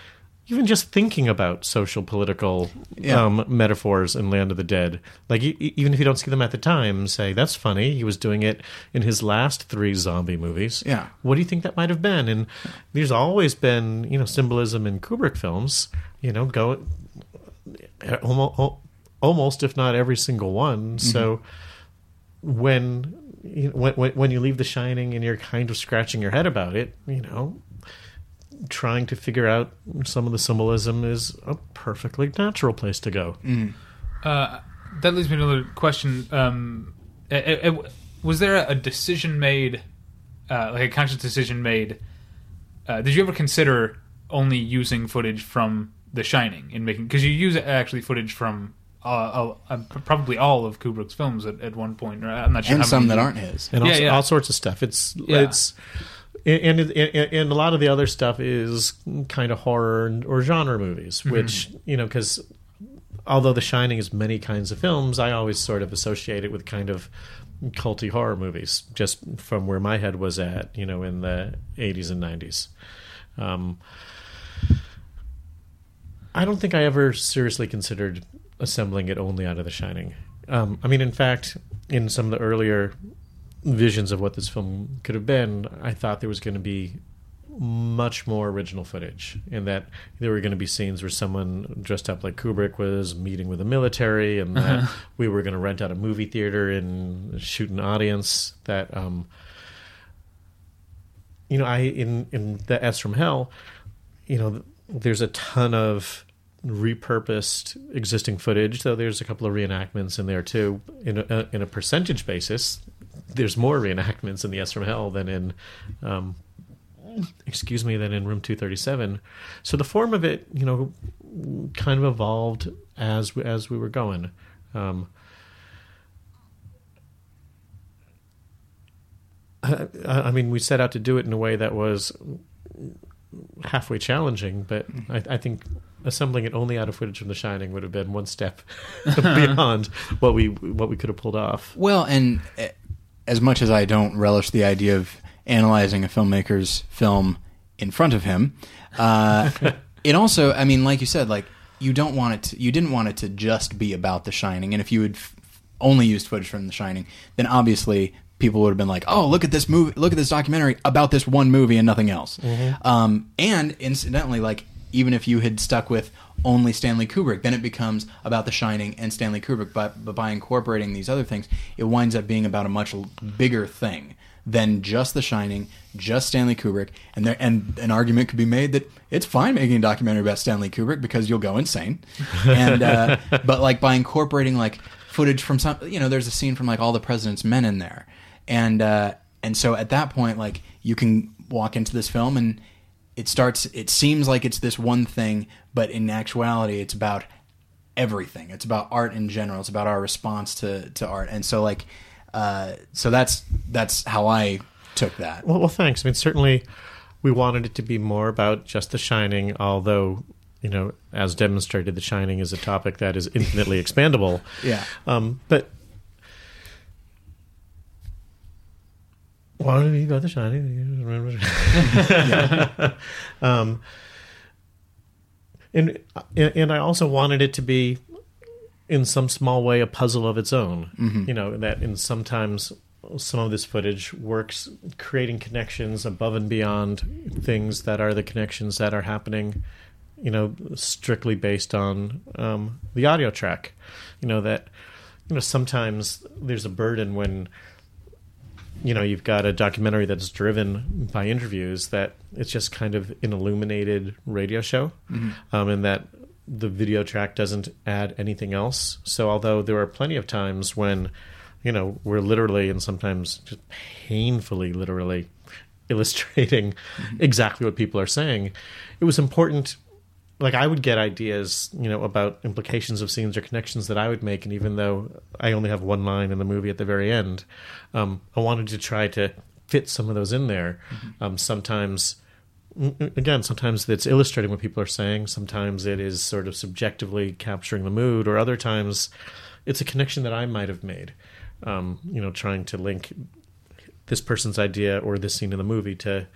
even just thinking about social political Yeah. um, metaphors in Land of the Dead. Like even if you don't see them at the time, say that's funny. He was doing it in his last three zombie movies. Yeah. What do you think that might have been? And there's always been you know symbolism in Kubrick films. You know, go almost, almost if not every single one. So when you when when when you leave The Shining and you're kind of scratching your head about it, you know, trying to figure out some of the symbolism is a perfectly natural place to go. Uh, that leads me to another question. Um, it, it- was there a decision made, uh, like a conscious decision made? Uh, did you ever consider only using footage from The Shining in making? Because you use actually footage from uh, uh, uh, probably all of Kubrick's films at, at one point. Or I'm not sure. and some that aren't his. and Yeah, all, yeah. all sorts of stuff. It's Yeah. it's and, and and a lot of the other stuff is kind of horror and- or genre movies, Mm-hmm. which you know because although The Shining is many kinds of films, I always sort of associate it with kind of culty horror movies, just from where my head was at, you know, in the '80s and '90s. Um, I don't think I ever seriously considered assembling it only out of The Shining. Um, I mean, in fact, in some of the earlier visions of what this film could have been, I thought there was going to be much more original footage, and that there were going to be scenes where someone dressed up like Kubrick was meeting with the military, and that we were going to rent out a movie theater and shoot an audience. That, um, you know, I in in the S from Hell, you know, there's a ton of repurposed existing footage, though there's a couple of reenactments in there too. In a, in a percentage basis, there's more reenactments in the S from Hell than in, um, excuse me, than in Room 237. So the form of it, you know, kind of evolved as we, as we were going. Um, I, I mean, we set out to do it in a way that was halfway challenging, but I, I think assembling it only out of footage from The Shining would have been one step beyond what we what we could have pulled off. Well, and eh, as much as I don't relish the idea of analyzing a filmmaker's film in front of him, uh, it also, I mean, like you said, like you don't want it, to, you didn't want it to just be about The Shining, and if you had f- only used footage from The Shining, then obviously people would have been like, "Oh, look at this movie, look at this documentary about this one movie and nothing else." Um, and incidentally, like even if you had stuck with only Stanley Kubrick, then it becomes about The Shining and Stanley Kubrick. But, but by incorporating these other things, it winds up being about a much bigger thing than just The Shining, just Stanley Kubrick. And there, and an argument could be made that it's fine making a documentary about Stanley Kubrick because you'll go insane. And uh, but like by incorporating like footage from some, you know, there's a scene from like All the President's Men in there, and uh, and so at that point, like you can walk into this film and it starts it seems like it's this one thing but in actuality it's about everything. It's about art in general. It's about our response to to art. And so like uh so that's that's how i took that. Well, well, thanks. I mean, certainly we wanted it to be more about just The Shining, although, you know, as demonstrated, The Shining is a topic that is infinitely expandable. yeah. Um, but wanted to be about The Shining. um, and and I also wanted it to be, in some small way, a puzzle of its own. You know that in sometimes some of this footage works creating connections above and beyond things that are the connections that are happening you know strictly based on um, the audio track you know that you know sometimes there's a burden when you know you've got a documentary that's driven by interviews that it's just kind of an illuminated radio show um, and that the video track doesn't add anything else. So although there are plenty of times when you know we're literally and sometimes just painfully literally illustrating exactly what people are saying it was important like I would get ideas, you know, about implications of scenes or connections that I would make, and even though I only have one line in the movie at the very end, um, I wanted to try to fit some of those in there. Um, sometimes, again, sometimes it's illustrating what people are saying. Sometimes it is sort of subjectively capturing the mood, or other times it's a connection that I might have made. Um, you know, trying to link this person's idea or this scene in the movie to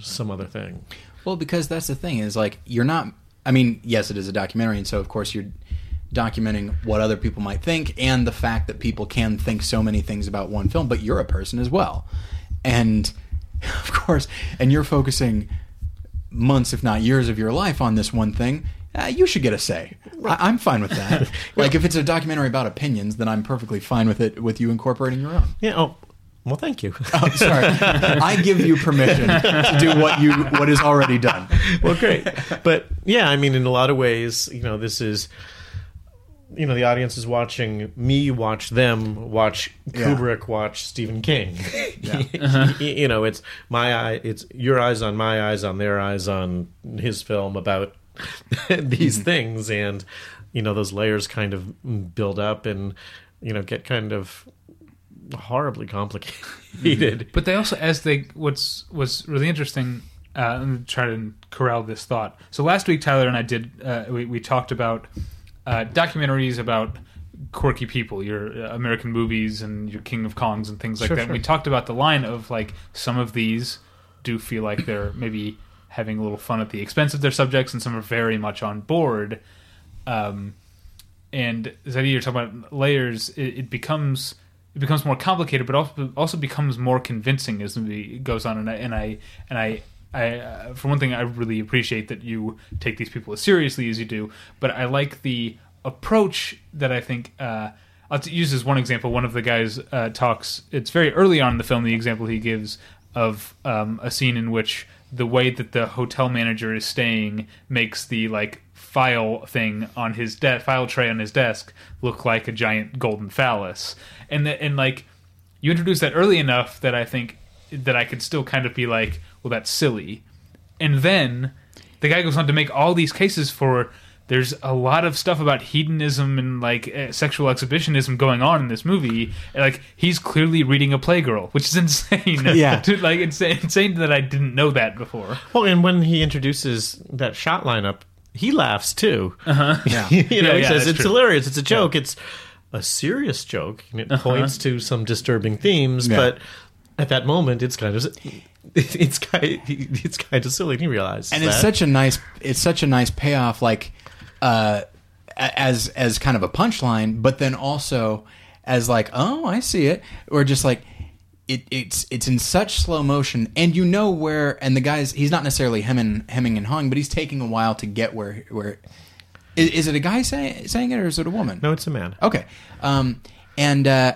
some other thing. Well, because that's the thing is like you're not. I mean, yes, it is a documentary, and so of course you're documenting what other people might think and the fact that people can think so many things about one film, but you're a person as well, and of course, and you're focusing months, if not years, of your life on this one thing. Uh, you should get a say. I- I'm fine with that. like if it's a documentary about opinions, then I'm perfectly fine with it. With you incorporating your own. Yeah. Oh, well, thank you. Oh, sorry. I give you permission to do what you what is already done. well, great. But yeah, I mean, in a lot of ways, you know, this is, you know, the audience is watching me watch them watch Yeah. Kubrick watch Stephen King. Yeah. you know, it's my eye, it's your eyes on my eyes on their eyes on his film about these mm-hmm. things, and you know, those layers kind of build up and you know get kind of horribly complicated. But they also, as they, what's was really interesting. Uh, I'm try to corral this thought. So last week, Tyler and I did. Uh, we, we talked about uh, documentaries about quirky people, your uh, American movies and your King of Kongs and things like Sure, that. sure. We talked about the line of like some of these do feel like they're maybe having a little fun at the expense of their subjects, and some are very much on board. Um, and Zeddy, you're talking about layers. It, it becomes it becomes more complicated, but also also becomes more convincing as the movie goes on. And I and I and I. I, uh, for one thing, I really appreciate that you take these people as seriously as you do, but I like the approach that I think. Uh, I'll use as one example. One of the guys uh, talks. It's very early on in the film. The example he gives of um, a scene in which the way that the hotel manager is staying makes the like file thing on his de- file tray on his desk look like a giant golden phallus, and the, and like you introduce that early enough that I think that I could still kind of be like, well, that's silly, and then the guy goes on to make all these cases for. There's a lot of stuff about hedonism and like uh, sexual exhibitionism going on in this movie. And, like he's clearly reading a Playgirl, which is insane. Yeah. To- like it's insane that I didn't know that before. Well, and when he introduces that shot lineup, he laughs too. Uh-huh. Yeah. you know, Yeah, he yeah, says it's true. hilarious. It's a joke. It's a serious joke, and it Uh-huh. points to some disturbing themes. Yeah. But at that moment, it's kind of it's kind it's kind of silly. And he realizes, and it's that. such a nice it's such a nice payoff like uh as as kind of a punchline but then also as like oh i see it or just like it, it's it's in such slow motion and you know where and the guys he's not necessarily hemming hemming and hawing but he's taking a while to get where where is, is it a guy saying saying it or is it a woman no, it's a man. Okay. Um, and uh,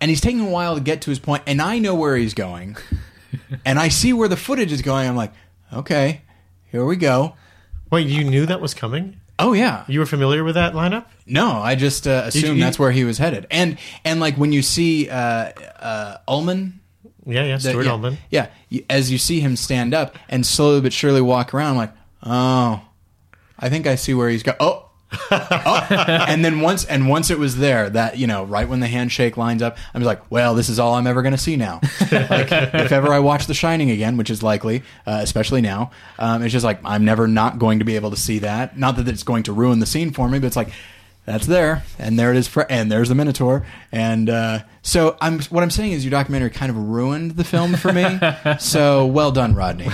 and he's taking a while to get to his point, and I know where he's going, and I see where the footage is going. I'm like, okay, here we go. Wait, you knew that was coming? Oh yeah. You were familiar with that lineup? No, I just uh, assumed you- that's where he was headed, and and like when you see uh, uh, Ullman. Yeah, yeah, the- Stuart yeah, Ullman. Yeah, you- as you see him stand up and slowly but surely walk around, I'm like, oh, I think I see where he's going. Oh, oh. and then once and once it was there, that you know, right when the handshake lines up, I'm like, well, this is all I'm ever going to see now. like, if ever I watch The Shining again, which is likely, uh, especially now, um, it's just like I'm never not going to be able to see that. Not that it's going to ruin the scene for me, but it's like. That's there, and there it is, for, and there's the Minotaur, and uh, so I'm. What I'm saying is, your documentary kind of ruined the film for me. so well done, Rodney.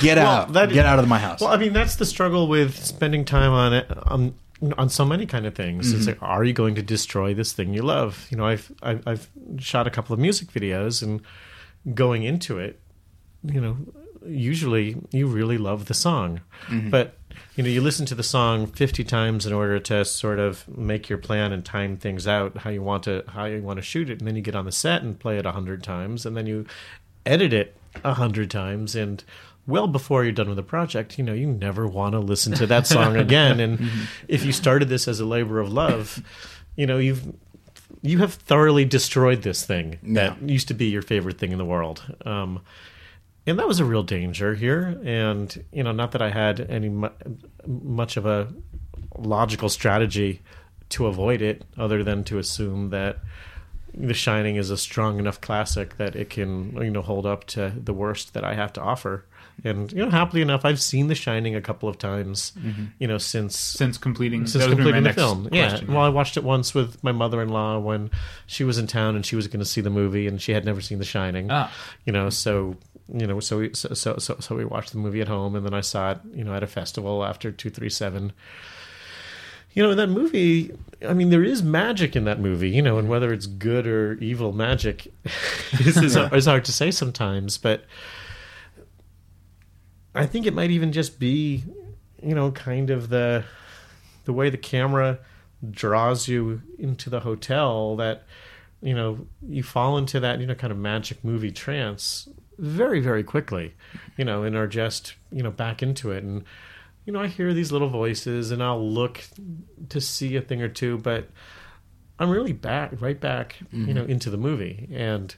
Get out, that- get out of my house. Well, I mean, that's the struggle with spending time on it on on so many kind of things. It's Mm-hmm. like, are you going to destroy this thing you love? You know, I've I've, I've shot a couple of music videos, and going into it, you know, usually you really love the song, Mm-hmm. but you know, you listen to the song fifty times in order to sort of make your plan and time things out how you want to how you want to shoot it, and then you get on the set and play it a hundred times, and then you edit it a hundred times and well before you're done with the project you know you never want to listen to that song again and if you started this as a labor of love you know you've you have thoroughly destroyed this thing that used to be your favorite thing in the world. Um, and that was a real danger here and you know not that i had any mu- much of a logical strategy to avoid it other than to assume that the Shining is a strong enough classic that it can, you know, hold up to the worst that I have to offer. And you know, happily enough, I've seen The Shining a couple of times, you know, since Since completing, since that was gonna be completing the film. Yeah, well, I watched it once with my mother-in-law when she was in town and she was going to see the movie, and she had never seen The Shining. Ah. You know, so you know, so we so, so so so we watched the movie at home, and then I saw it, you know, at a festival after two three seven. You know, in that movie, I mean, there is magic in that movie, you know, and whether it's good or evil magic is, is, is hard to say sometimes. But I think it might even just be, you know, kind of the the way the camera draws you into the hotel that you know you fall into that you know kind of magic movie trance very very quickly you know and are just you know back into it. And you know i hear these little voices and i'll look to see a thing or two but i'm really back right back you know mm-hmm. into the movie. And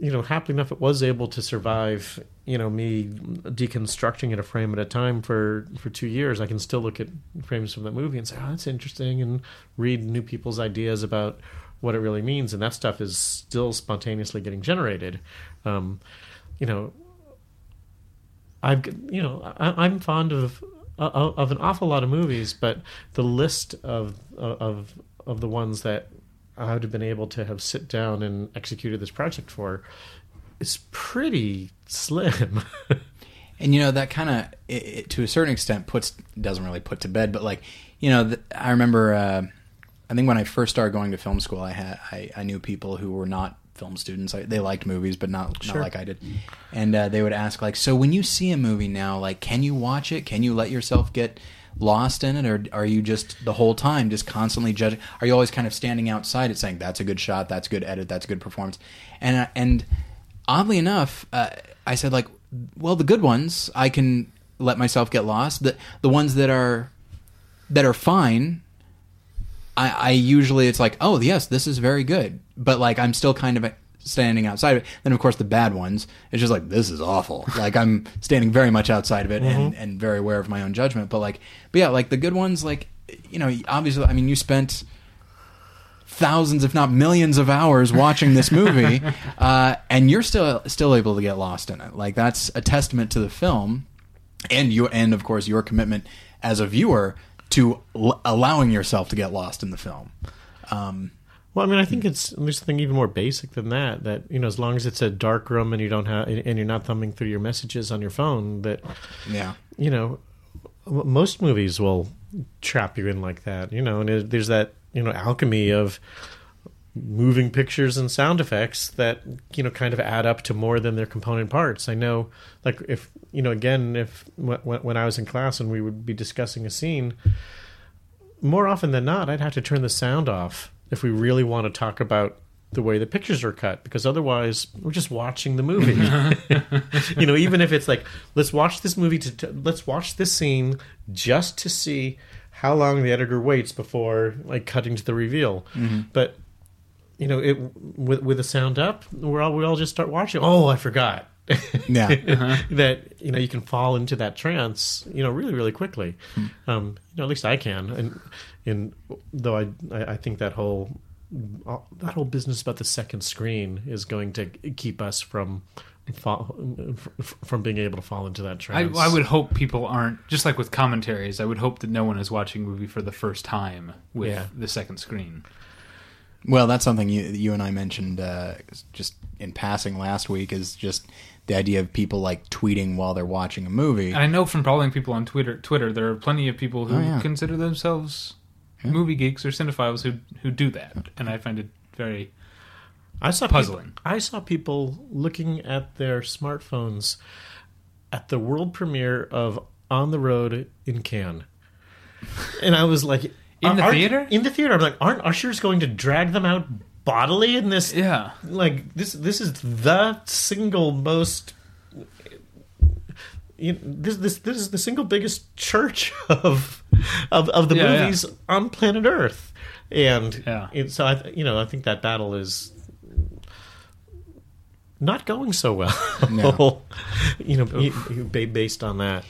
you know happily enough it was able to survive you know me deconstructing it a frame at a time for for two years. I can still look at frames from that movie and say oh that's interesting and read new people's ideas about what it really means and that stuff is still spontaneously getting generated. Um, you know i've you know I, i'm fond of of of an awful lot of movies but the list of of of the ones that i would have been able to have sit down and executed this project for is pretty slim. And you know that kind of to a certain extent puts doesn't really put to bed but like you know th- i remember uh, i think when i first started going to film school i had i, I knew people who were not film students. I, they liked movies but not Sure. not like i did. And uh, they would ask like so when you see a movie now like can you watch it? Can you let yourself get lost in it? Or are you just the whole time just constantly judging are you always kind of standing outside it saying that's a good shot. That's good edit. That's good performance and uh, and oddly enough, uh, I said like, well, the good ones I can let myself get lost. The the ones that are that are fine, I, I usually it's like, oh yes, this is very good, but like I'm still kind of standing outside of it. Then of course the bad ones, it's just like this is awful. like I'm standing very much outside of it and and very aware of my own judgment. But like, but yeah, like the good ones, like you know, obviously, I mean, you spent thousands, if not millions, of hours watching this movie, uh, and you're still still able to get lost in it. Like that's a testament to the film, and you, and of course your commitment as a viewer to l- allowing yourself to get lost in the film. Um, Well, I mean, I think it's there's something even more basic than that. That you know, as long as it's a dark room and you don't have and you're not thumbing through your messages on your phone, that yeah, you know, most movies will trap you in like that. You know, and it, there's that you know alchemy of moving pictures and sound effects that you know kind of add up to more than their component parts. I know, like if you know, again, if when, when I was in class and we would be discussing a scene, more often than not, I'd have to turn the sound off if we really want to talk about the way the pictures are cut because otherwise we're just watching the movie. You know even if it's like let's watch this movie to, to let's watch this scene just to see how long the editor waits before like cutting to the reveal. Mm-hmm. But you know it with with the sound up we're all we all just start watching oh i forgot yeah. that you know you can fall into that trance you know really really quickly um you know at least i can and and though i i I think that whole that whole business about the second screen is going to keep us from fall, from being able to fall into that I, trance I would hope people aren't just like with commentaries. I would hope that no one is watching a movie for the first time with Yeah. the second screen. Well, that's something you you and I mentioned uh, just in passing last week. Is just the idea of people like tweeting while they're watching a movie. And I know from following people on Twitter, Twitter, there are plenty of people who Oh, yeah. consider themselves movie geeks or cinephiles who who do that, and I find it very I saw puzzling. People, I saw people looking at their smartphones at the world premiere of On the Road in Cannes, and I was like, In uh, the theater? In the theater, I'm like, aren't ushers going to drag them out bodily in this? yeah. Like this, this is the single most. You know, this this this is the single biggest church of of of the Yeah, yeah. movies on planet Earth, and Yeah. it, so I th- you know I think that battle is not going so well. No. you know, you- you- based on that.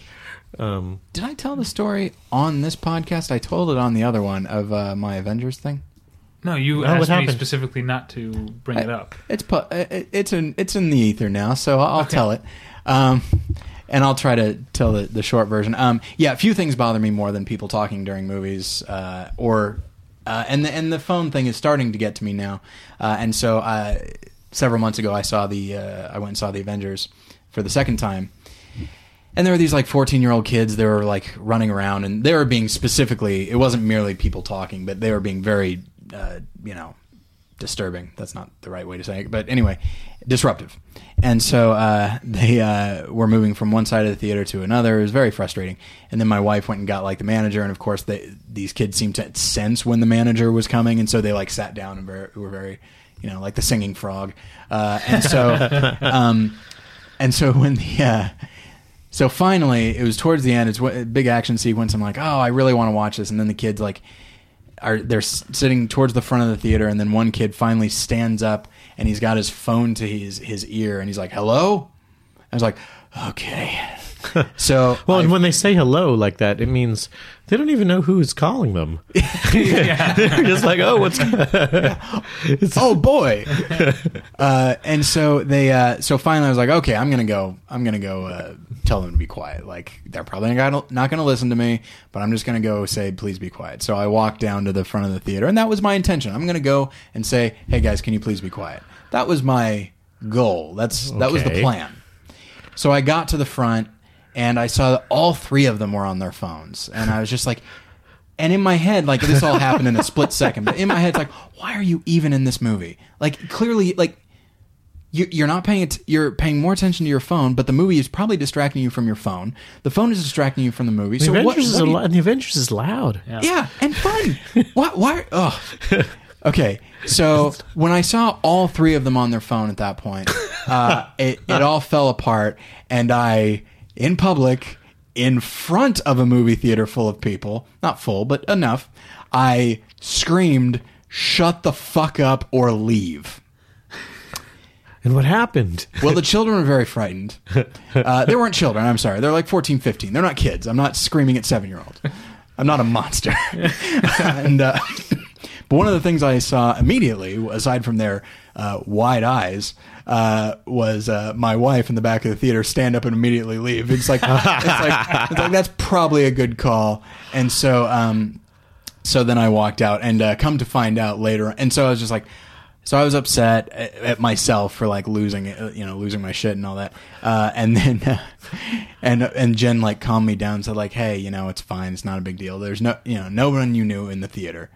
Um, Did I tell the story on this podcast? I told it on the other one of uh, my Avengers thing. No, you No, what asked me happened? specifically not to bring it up. It's pu- it- it's in it's in the ether now, so I'll tell it. Um, and I'll try to tell the, the short version. Um, yeah, a few things bother me more than people talking during movies, uh, or uh, and the and the phone thing is starting to get to me now. Uh, and so uh, several months ago, I saw the uh, I went and saw the Avengers for the second time. And there were these like 14 year old kids. They were like running around, and they were being specifically. It wasn't merely people talking, but they were being very, uh, you know, disturbing. That's not the right way to say it, but anyway, disruptive. And so uh, they uh, were moving from one side of the theater to another. It was very frustrating. And then my wife went and got like the manager, and of course, they, these kids seemed to sense when the manager was coming, and so they like sat down and very, were very, you know, like the singing frog. Uh, and so, um, and so when the uh, so finally, it was towards the end. It's a big action sequence. I'm like, oh, I really want to watch this. And then the kids like are they're sitting towards the front of the theater, and then one kid finally stands up and he's got his phone to his his ear, and he's like, "Hello." I was like, okay. So Well, I- and when they say hello like that, it means they don't even know who's calling them. They're just like, oh, what's it's, oh boy. Uh, and so they uh, so finally i was like okay i'm gonna go i'm gonna go uh, tell them to be quiet. Like they're probably not gonna, not gonna listen to me but i'm just gonna go say please be quiet. So i walked down to the front of the theater and that was my intention. I'm gonna go and say hey guys can you please be quiet? That was my goal. That's that was the Okay. plan. So i got to the front and i saw that all three of them were on their phones and i was just like and in my head, like this all happened in a split second, but in my head, it's like, why are you even in this movie? Like clearly, like you, you're not paying it. You're paying more attention to your phone, but the movie is probably distracting you from your phone. The phone is distracting you from the movie. the So Avengers what? is what a do you- lo- and the Avengers is loud. yeah, and fun. why? Why? Oh. Okay, so when I saw all three of them on their phone at that point, uh, it, it all fell apart, and I, in public, in front of a movie theater full of people, not full, but enough, I screamed, "Shut the fuck up or leave!" And what happened? Well, the children were very frightened. Uh, they weren't children. I'm sorry. They're like 14, 15. They're not kids. I'm not screaming at seven year olds. I'm not a monster. and uh, but one of the things I saw immediately, aside from their uh, wide eyes, uh, was uh, my wife in the back of the theater stand up and immediately leave. It's like, it's like, it's like that's probably a good call. And so, um, so then I walked out, and uh, come to find out later, and so I was just like, so I was upset at, at myself for like losing it, uh, you know, losing my shit and all that. Uh, and then, uh, and and Jen like calmed me down, and said like, hey, you know, it's fine, it's not a big deal. There's no, you know, no one you knew in the theater.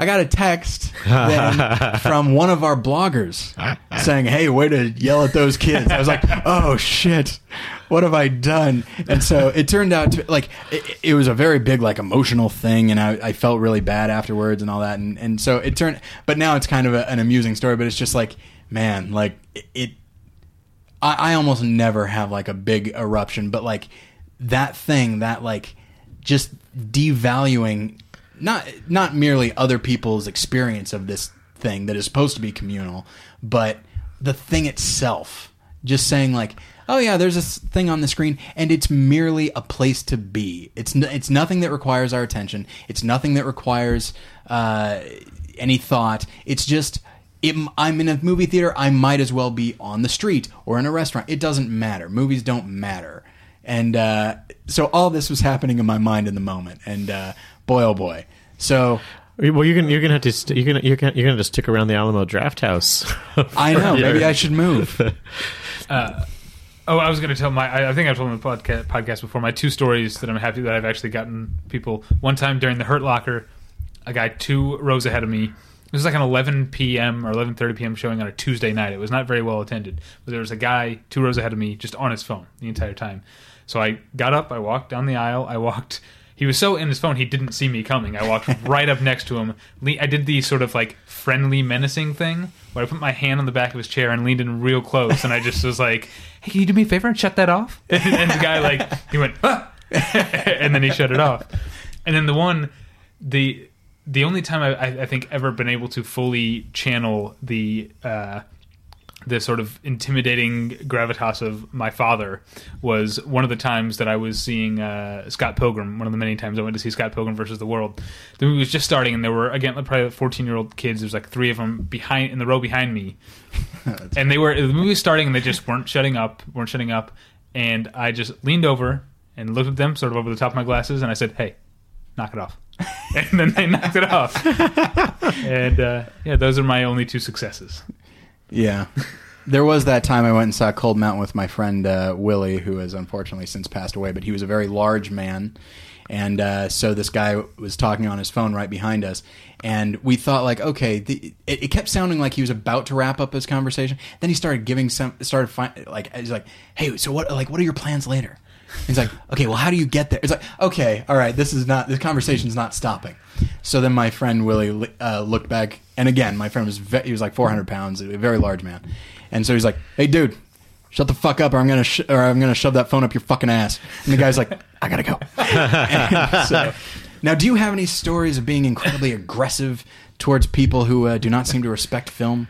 I got a text then from one of our bloggers saying, "Hey, way to yell at those kids." I was like, "Oh shit, what have I done?" And so it turned out to like it, it was a very big like emotional thing, and I, I felt really bad afterwards and all that. And and so it turned, but now it's kind of a, an amusing story. But it's just like, man, like it. it I, I almost never have like a big eruption, but like that thing, that like just devaluing not not merely other people's experience of this thing that is supposed to be communal, but the thing itself. Just saying like, oh yeah, there's this thing on the screen, and it's merely a place to be. It's n- it's nothing that requires our attention. It's nothing that requires uh, any thought. It's just. It, I'm in a movie theater. I might as well be on the street or in a restaurant. It doesn't matter. Movies don't matter. And uh, so all this was happening in my mind in the moment. And uh, boy, oh boy. So Well, you're gonna you're gonna have to st- you're gonna you're gonna you're gonna just stick around the Alamo Drafthouse. I know. Maybe I should move. Uh, oh, I was going to tell my. I, I think I've told them in the podcast, podcast before. My two stories that I'm happy that I've actually gotten people. One time during the Hurt Locker, a guy two rows ahead of me. It was like an 11 p.m. or 11:30 p.m. showing on a Tuesday night. It was not very well attended, but there was a guy two rows ahead of me just on his phone the entire time. So I got up, I walked down the aisle, I walked. He was so in his phone he didn't see me coming. I walked right up next to him. Le- I did the sort of like friendly menacing thing where I put my hand on the back of his chair and leaned in real close, and I just was like, "Hey, can you do me a favor and shut that off?" And, and the guy like he went, ah! and then he shut it off. And then the one, the the only time I, I, I think ever been able to fully channel the uh, the sort of intimidating gravitas of my father was one of the times that I was seeing uh, Scott Pilgrim. One of the many times I went to see Scott Pilgrim versus the World. The movie was just starting, and there were again probably fourteen year old kids. There's like three of them behind in the row behind me, and they were the movie was starting, and they just weren't shutting up, weren't shutting up. And I just leaned over and looked at them, sort of over the top of my glasses, and I said, "Hey, knock it off." and then they knocked it off. and uh, yeah, those are my only two successes. Yeah. there was that time I went and saw Cold Mountain with my friend uh, Willie, who has unfortunately since passed away, but he was a very large man. And uh, so this guy was talking on his phone right behind us, and we thought like, okay, the, it, it kept sounding like he was about to wrap up his conversation. Then he started giving some, started fi- like, he's like, hey, so what, like, what are your plans later? He's like, okay, well, how do you get there? It's like, okay, all right, this is not, this conversation's not stopping. So then my friend Willie uh, looked back, and again, my friend was, ve- he was like 400 pounds, a very large man. And so he's like, hey, dude, shut the fuck up or I'm to, sh- or I'm to shove that phone up your fucking ass. And the guy's like, I gotta go. So, now, do you have any stories of being incredibly aggressive towards people who uh, do not seem to respect film?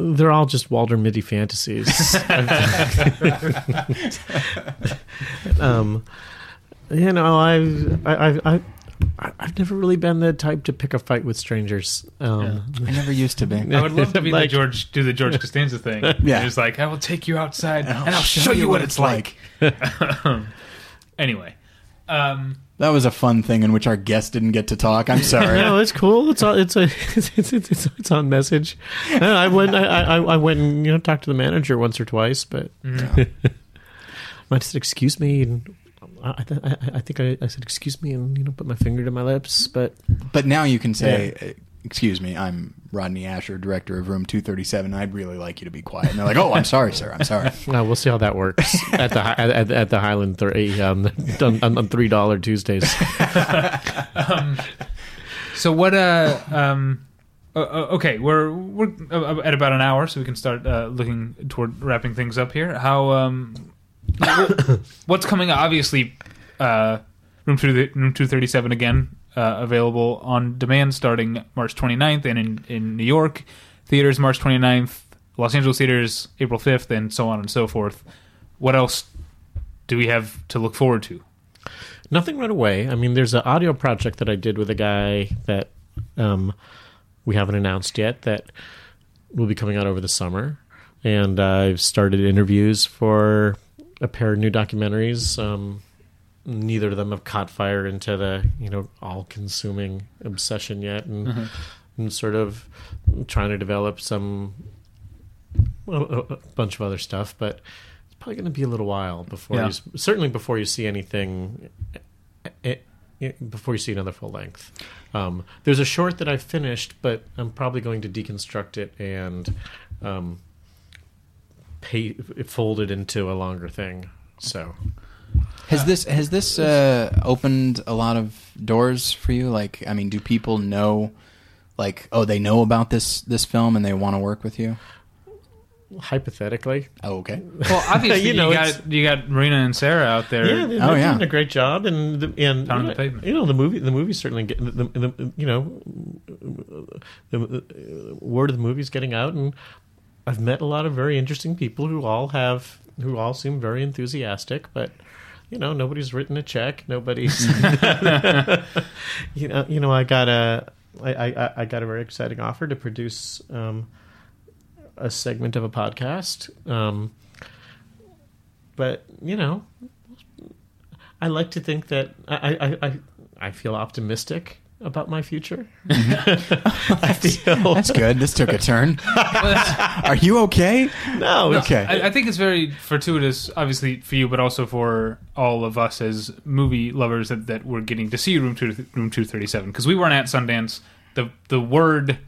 They're all just Walter Mitty fantasies. um, you know, I've, I, I, I, I've never really been the type to pick a fight with strangers. Um, I never used to be. I would love to be Like- the George, do the George Costanza thing. Yeah. It's like, I will take you outside and I'll, show, you what it's like. anyway. Um, That was a fun thing in which our guest didn't get to talk. I'm sorry. No, it's cool. It's all, it's a it's it's, it's, it's on message. I went I, I I went and you know talked to the manager once or twice, but I said excuse me, and I I, I, I think I, I said excuse me, and you know put my finger to my lips, but But now you can say, uh, "Excuse me, I'm Rodney Ascher, director of Room 237. I'd really like you to be quiet." And they're like, "Oh, I'm sorry, sir. I'm sorry." uh, we'll see how that works at the Hi- at, at, at the Highland three um, on, on, on three dollar Tuesdays. so what, uh, um, uh, uh, okay, we're we're uh, at about an hour, so we can start uh, looking toward wrapping things up here. How um, what's coming? up? Obviously, uh, Room two Room two thirty seven again uh, available on demand starting March 29th, and in in New York theaters March 29th, Los Angeles theaters April fifth, and so on and so forth. What else do we have to look forward to? Nothing right away. I mean, there's an audio project that I did with a guy that um, we haven't announced yet that will be coming out over the summer, and I've started interviews for a pair of new documentaries. Um, neither of them have caught fire into the you know all-consuming obsession yet, and, and sort of trying to develop some well, a, bunch of other stuff, but it's probably going to be a little while before Yeah. you certainly before you see anything eh, eh, before you see another full length. Um, there's a short that I finished, but I'm probably going to deconstruct it and um, pay, fold it into a longer thing. So Has this has this uh, opened a lot of doors for you? Like, I mean, do people know, like, oh, they know about this this film and they want to work with you? hypothetically, Oh, okay. Well, obviously, You you, know, it's- got you got Marina and Sarah out there. yeah, they're, Oh, they're yeah. doing a great job, and the, and Pound you know, pavement. you know the movie the movie certainly get, the, the, the you know the, the word of the movie's getting out, and I've met a lot of very interesting people who all have who all seem very enthusiastic, but you know nobody's written a check, nobody's you know you know I got a I, I, I got a very exciting offer to produce um, a segment of a podcast. Um, but you know, I like to think that I I, I, I feel optimistic about my future. Mm-hmm. I feel That's good. This took a turn. Are you okay? no, it's, Okay. I, I think it's very fortuitous, obviously for you, but also for all of us as movie lovers that, that we're getting to see Room Two Room Two Thirty Seven because we weren't at Sundance. The the word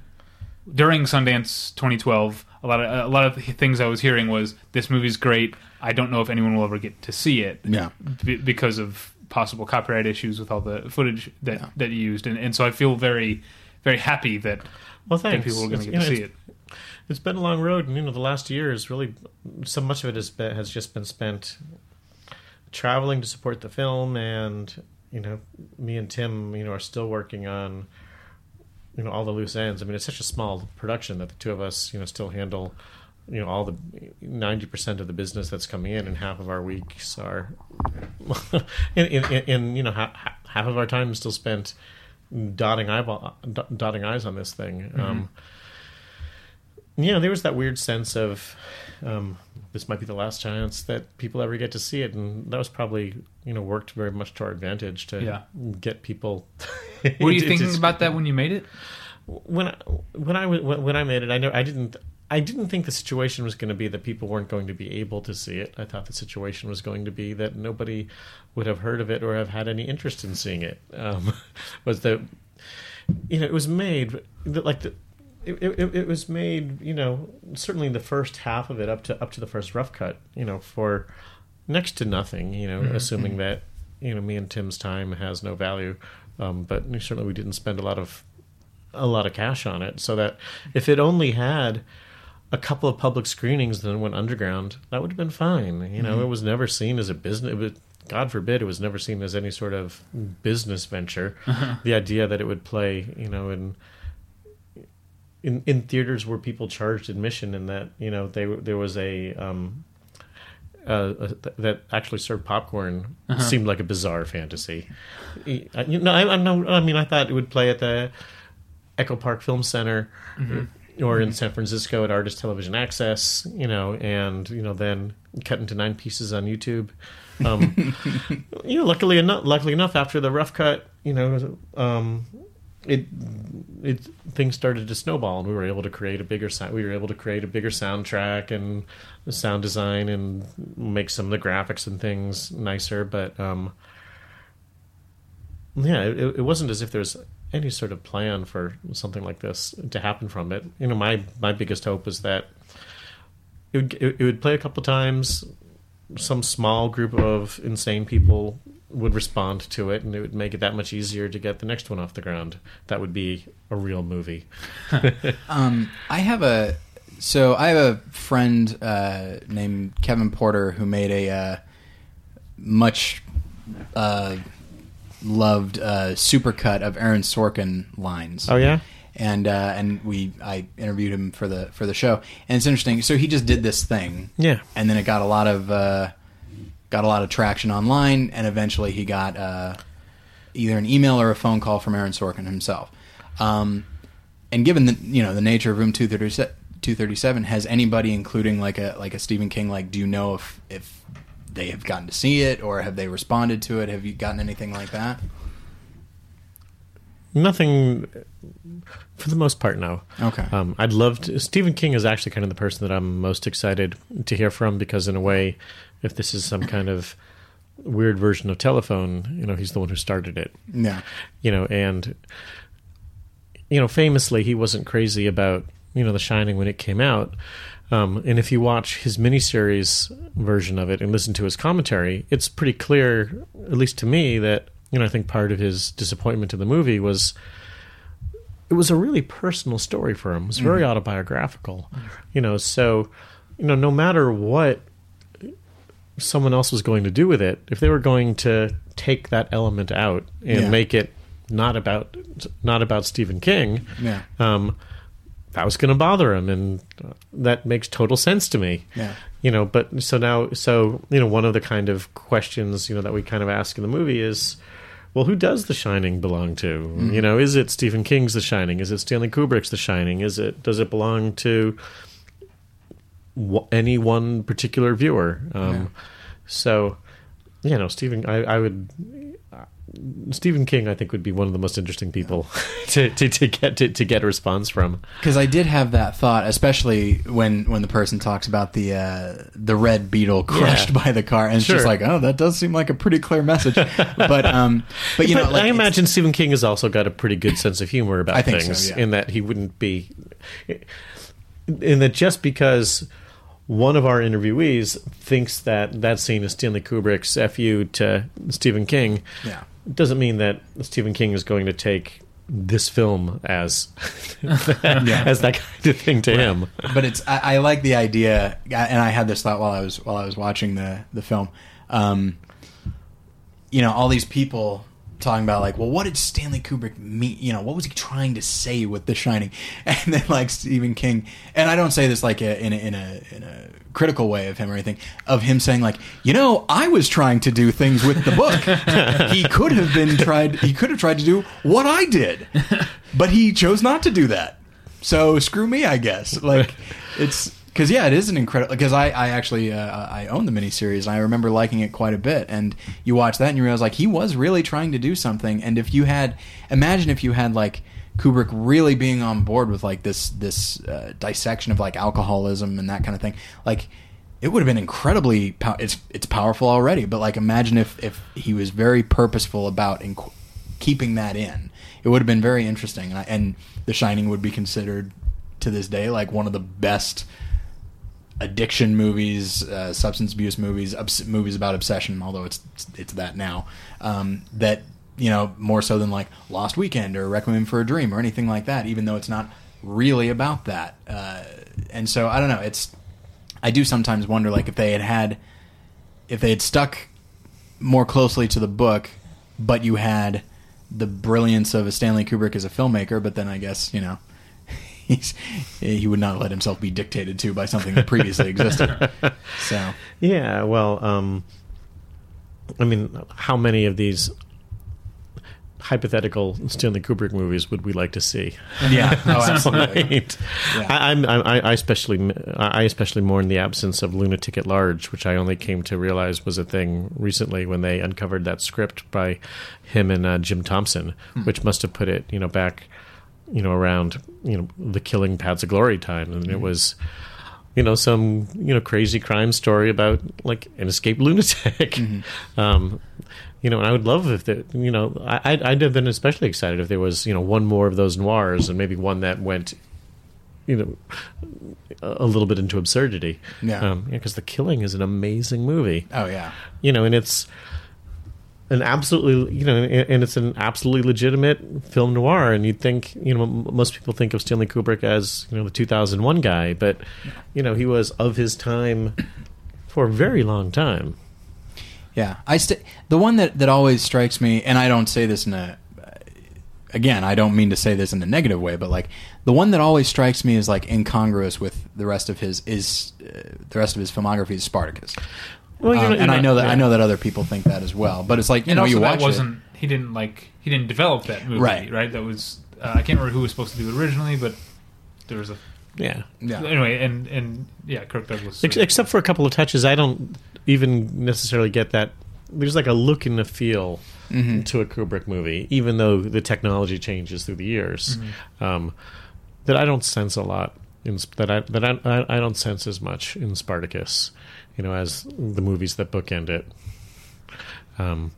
during Sundance 2012, a lot of a lot of things I was hearing was this movie's great. I don't know if anyone will ever get to see it. Yeah. b- because of possible copyright issues with all the footage that Yeah. that you used, and, and so I feel very very happy that, well, that thanks. people are going to get to see it. It's been a long road, and you know, the last year is really so much of it has been, has just been spent traveling to support the film, and you know, me and Tim, you know, are still working on you know all the loose ends. I mean, it's such a small production that the two of us, you know, still handle you know all the ninety percent of the business that's coming in, and half of our weeks are, in, in, in, you know ha, ha- half of our time is still spent dotting eyeball dot- dotting eyes on this thing. Um, you know, there was that weird sense of um, this might be the last chance that people ever get to see it, and that was probably you know worked very much to our advantage to Yeah. get people. What were you thinking about that when you made it? when I, when I when I made it? I know I didn't I didn't think the situation was going to be that people weren't going to be able to see it. I thought the situation was going to be that nobody would have heard of it or have had any interest in seeing it. Um, was that you know it was made like the. It, it, it was made, you know, certainly the first half of it up to up to the first rough cut, you know, for next to nothing, you know, assuming that you know me and Tim's time has no value, um, but certainly we didn't spend a lot of a lot of cash on it. So that if it only had a couple of public screenings and then went underground, that would have been fine. You know, it was never seen as a business. It was, God forbid, it was never seen as any sort of business venture. The idea that it would play, you know, in in in theaters where people charged admission and that you know they there was a um uh, that actually served popcorn seemed like a bizarre fantasy. You know, I, I know. I mean, I thought it would play at the Echo Park Film Center or in San Francisco at Artist Television Access. You know, and you know then cut into nine pieces on YouTube. Um, you know, luckily enough, luckily enough, after the rough cut, you know, um, it it things started to snowball, and we were able to create a bigger sound. We were able to create a bigger soundtrack and sound design, and make some of the graphics and things nicer. But um, yeah, it, it wasn't as if there was any sort of plan for something like this to happen from it. You know, my my biggest hope was that it would it would play a couple times. Some small group of insane people would respond to it, and it would make it that much easier to get the next one off the ground. That would be a real movie. Um, I have a so I have a friend uh, named Kevin Porter who made a uh, much uh, loved uh, supercut of Aaron Sorkin lines. Oh yeah, and uh, and we I interviewed him for the for the show, and it's interesting. So he just did this thing, yeah. and then it got a lot of uh, got a lot of traction online, and eventually he got uh, either an email or a phone call from Aaron Sorkin himself. Um, and given the you know the nature of Room 237, 237, has anybody, including like a like a Stephen King, like do you know if if they have gotten to see it or have they responded to it? Have you gotten anything like that? Nothing, for the most part, no. Okay. Um, I'd love to. Stephen King is actually kind of the person that I'm most excited to hear from because, in a way, if this is some kind of weird version of telephone, you know, he's the one who started it. Yeah. You know, and you know, famously, he wasn't crazy about you know The Shining when it came out. Um, and if you watch his miniseries version of it and listen to his commentary, it's pretty clear, at least to me, that you know I think part of his disappointment in the movie was it was a really personal story for him. It was very autobiographical, you know. So, you know, no matter what someone else was going to do with it, if they were going to take that element out and Yeah. make it not about not about Stephen King, Yeah. um, that was going to bother him, and that makes total sense to me. Yeah. You know, but so now, so you know, one of the kind of questions you know that we kind of ask in the movie is, well, who does The Shining belong to? You know, is it Stephen King's The Shining? Is it Stanley Kubrick's The Shining? Is it does it belong to any one particular viewer? Um, Yeah. So, you know, Stephen, I, I would. Stephen King, I think, would be one of the most interesting people to, to, to get to, to get a response from. Because I did have that thought, especially when when the person talks about the uh, the red beetle crushed Yeah. by the car, and it's just like, oh, that does seem like a pretty clear message. but um, but you know, like, I imagine Stephen King has also got a pretty good sense of humor about I think so, things, yeah. in that he wouldn't be, in that just because one of our interviewees thinks that that scene is Stanley Kubrick's "fu" to Stephen King, yeah. Doesn't mean that Stephen King is going to take this film as as that kind of thing to him. but it's I, I like the idea, and I had this thought while I was while I was watching the the film. Um, you know, all these people talking about like, well, what did Stanley Kubrick mean? You know, what was he trying to say with The Shining? And then like Stephen King, and I don't say this like a, in a in a in a critical way of him or anything, of him saying like, you know, I was trying to do things with the book. he could have been tried. He could have tried to do what I did, but he chose not to do that. So screw me, I guess. Like it's because yeah, it is an incredible. Because I I actually uh, I own the miniseries. and I remember liking it quite a bit. And you watch that and you realize like he was really trying to do something. And if you had imagine if you had like Kubrick really being on board with like this this uh, dissection of like alcoholism and that kind of thing. Like it would have been incredibly pow- it's it's powerful already, but like imagine if if he was very purposeful about inc- keeping that in. It would have been very interesting, and, I, and The Shining would be considered to this day like one of the best addiction movies, uh, substance abuse movies, obs- movies about obsession. Although it's it's that now um, that you know more so than like Lost Weekend or Requiem for a Dream or anything like that. Even though it's not really about that. Uh, and so I don't know. It's I do sometimes wonder like if they had had if they had stuck more closely to the book, but you had the brilliance of a Stanley Kubrick as a filmmaker, but then I guess you know he's he would not let himself be dictated to by something that previously existed. So Yeah, well, um, I mean, how many of these hypothetical Stanley Kubrick movies would we like to see? yeah, oh absolutely. Right. Yeah. I, I'm, I, I especially, I especially mourn the absence of Lunatic at Large, which I only came to realize was a thing recently when they uncovered that script by him and uh, Jim Thompson, which must have put it, you know, back, you know, around, you know, the Killing Paths of Glory time, and it was. You know, some you know crazy crime story about like an escaped lunatic. Um, you know, and I would love if the, you know, I, I'd, I'd have been especially excited if there was, you know, one more of those noirs and maybe one that went, you know, a little bit into absurdity. Yeah. Um, because The Killing is an amazing movie. Oh yeah. You know, and it's an absolutely, you know, and and it's an absolutely legitimate film noir. And you'd think, you know, most people think of Stanley Kubrick as, you know, the 2001 guy, but, you know, he was of his time for a very long time. Yeah, I st- the one that that always strikes me, and I don't say this in a again, I don't mean to say this in a negative way, but like the one that always strikes me as like incongruous with the rest of his is uh, the rest of his filmography is Spartacus. Well, you Um, know- you and I know that yeah. I know that other people think that as well, but it's like you and know also you that watch wasn't he didn't like he didn't develop that movie Right. right that was uh, I can't remember who was supposed to do it originally but there was a Yeah. Yeah, anyway and and yeah Kirk Douglas Ex- except for a couple of touches, I don't even necessarily get that. There's like a look and a feel Mm-hmm. to a Kubrick movie, even though the technology changes through the years. Um, that I don't sense a lot. In, that I that I, I I don't sense as much in Spartacus, you know, as the movies that bookend it. Um,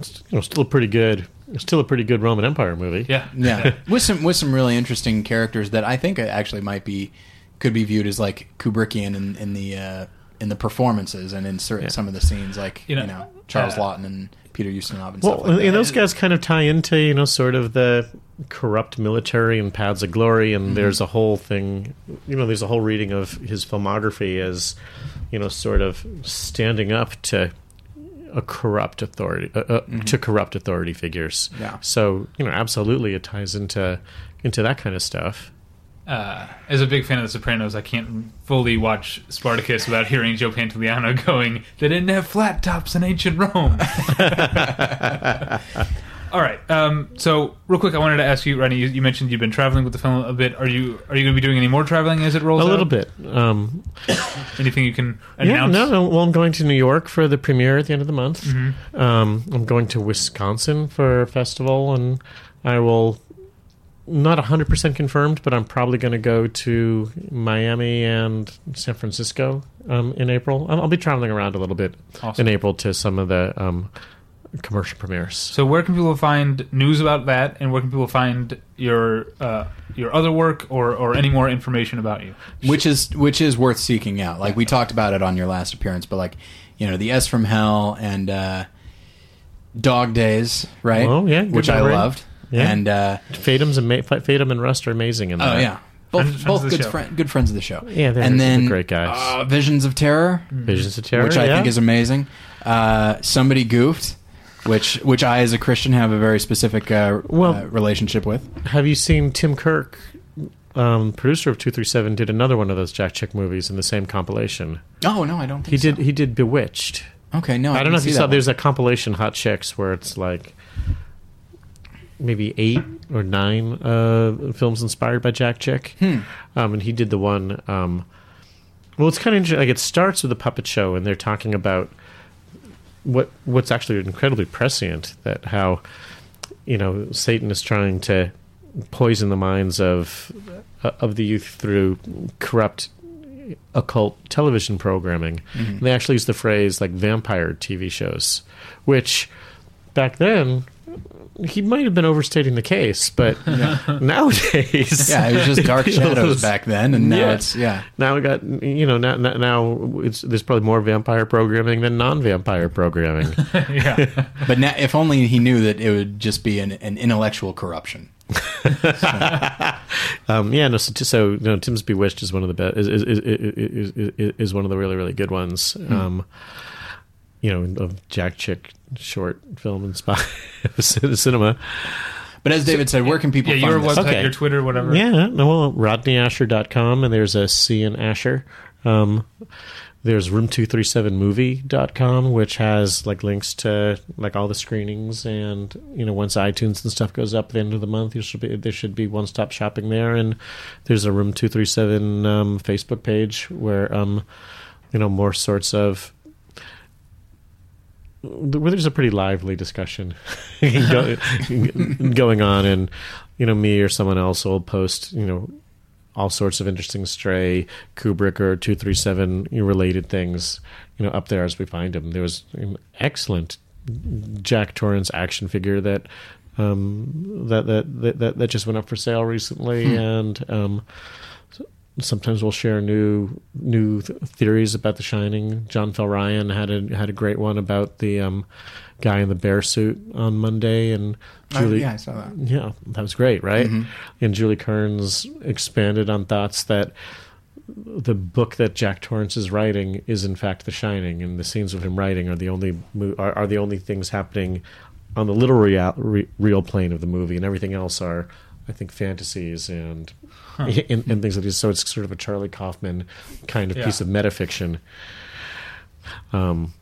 it's, you know, still a pretty good, still a pretty good Roman Empire movie. yeah yeah, with some with some really interesting characters that I think actually might be could be viewed as like Kubrickian in, in the uh, in the performances and in certain Yeah. some of the scenes, like You you know, know, Charles uh, Laughton and Peter Ustinov and Well, stuff like and those guys kind of tie into you know sort of the corrupt military and paths of glory, and Mm-hmm. there's a whole thing, you know, there's a whole reading of his filmography as you know sort of standing up to a corrupt authority uh, uh, to corrupt authority figures. Mm-hmm. Yeah. So you know, absolutely, it ties into into that kind of stuff. Uh, as a big fan of The Sopranos, I can't fully watch Spartacus without hearing Joe Pantoliano going, "They didn't have flat tops in ancient Rome." All right. Um, so, real quick, I wanted to ask you, Ronnie. You, you mentioned you've been traveling with the film a bit. Are you are you going to be doing any more traveling as it rolls? A little bit. Um, Anything you can yeah, announce? no, no. Well, I'm going to New York for the premiere at the end of the month. Mm-hmm. Um, I'm going to Wisconsin for a festival, and I will not 100% confirmed, but I'm probably going to go to Miami and San Francisco um, in April. I'll, I'll be traveling around a little bit Awesome. in April to some of the um, commercial premieres. So, where can people find news about that, and where can people find your uh, your other work, or or any more information about you? which is which is worth seeking out. Like we talked about it on your last appearance, but like you know, the S from Hell and uh, Dog Days, right? Oh, yeah, good which I memory. loved. Yeah. And uh, Fatum's ama- Fatum and Rust are amazing in that. oh yeah, both Friends- friends both of the good show. friend, good friends of the show. Yeah, they're- and then they're great guys. Uh, Visions of Terror, Visions of Terror, which I yeah. think is amazing. Uh, Somebody goofed. Which, which I as a Christian have a very specific uh, Well- uh, relationship with. Have you seen Tim Kirk, um, producer of Two Three Seven, did another one of those Jack Chick movies in the same compilation? Oh no, I don't. Think He did. He did Bewitched. Okay, no, I, I don't know if didn't you see saw. that There's one. a compilation Hot Chicks where it's like maybe eight or nine uh, films inspired by Jack Chick, Hmm. um, and he did the one. Um, well, it's kind of interesting. Like it starts with a puppet show, and they're talking about what what's actually incredibly prescient that how you know Satan is trying to poison the minds of of the youth through corrupt occult television programming. And they actually use the phrase like vampire TV shows, which back then he might have been overstating the case, but nowadays, Yeah, it was just Dark Shadows back then, and now Yeah. it's yeah. Now we got you know now now- now it's there's probably more vampire programming than non-vampire programming. yeah. But now, if only he knew that it would just be an, an intellectual corruption. Um, yeah, no. So, so you know, Tim's Bewitched is one of the best. Is is, is, is, is is one of the really really good ones. Um, you know, of Jack Chick short film and inspired cinema. But as David said, where can people Yeah, find your this? website, Okay. your Twitter, whatever. Yeah, no, well, RodneyAscher.com, and there's a C in Ascher. Um, there's room237movie.com, which has like links to like all the screenings, and you know, once iTunes and stuff goes up at the end of the month, there should be there should be one stop shopping there. And there's a Room Two Three Seven um, Facebook page where um, you know more sorts of where there's a pretty lively discussion going on, and you know, me or someone else will post, you know, all sorts of interesting stray Kubrick or two three seven related things, you know, up there as we find them. There was an excellent Jack Torrance action figure that. Um, that, that that that that just went up for sale recently, and um, sometimes we'll share new new th- theories about The Shining. John Fell Ryan had a had a great one about the um, guy in the bear suit on Monday, and Oh, Juli. yeah, I saw that. Yeah, that was great, right? Mhm. And Juli Kearns expanded on thoughts that the book that Jack Torrance is writing is in fact The Shining, and the scenes of him writing are the only mo- are, are the only things happening on the literal real, real plane of the movie, and everything else are, I think, fantasies and and, and things like this. So it's sort of a Charlie Kaufman kind of Yeah. piece of metafiction. Um,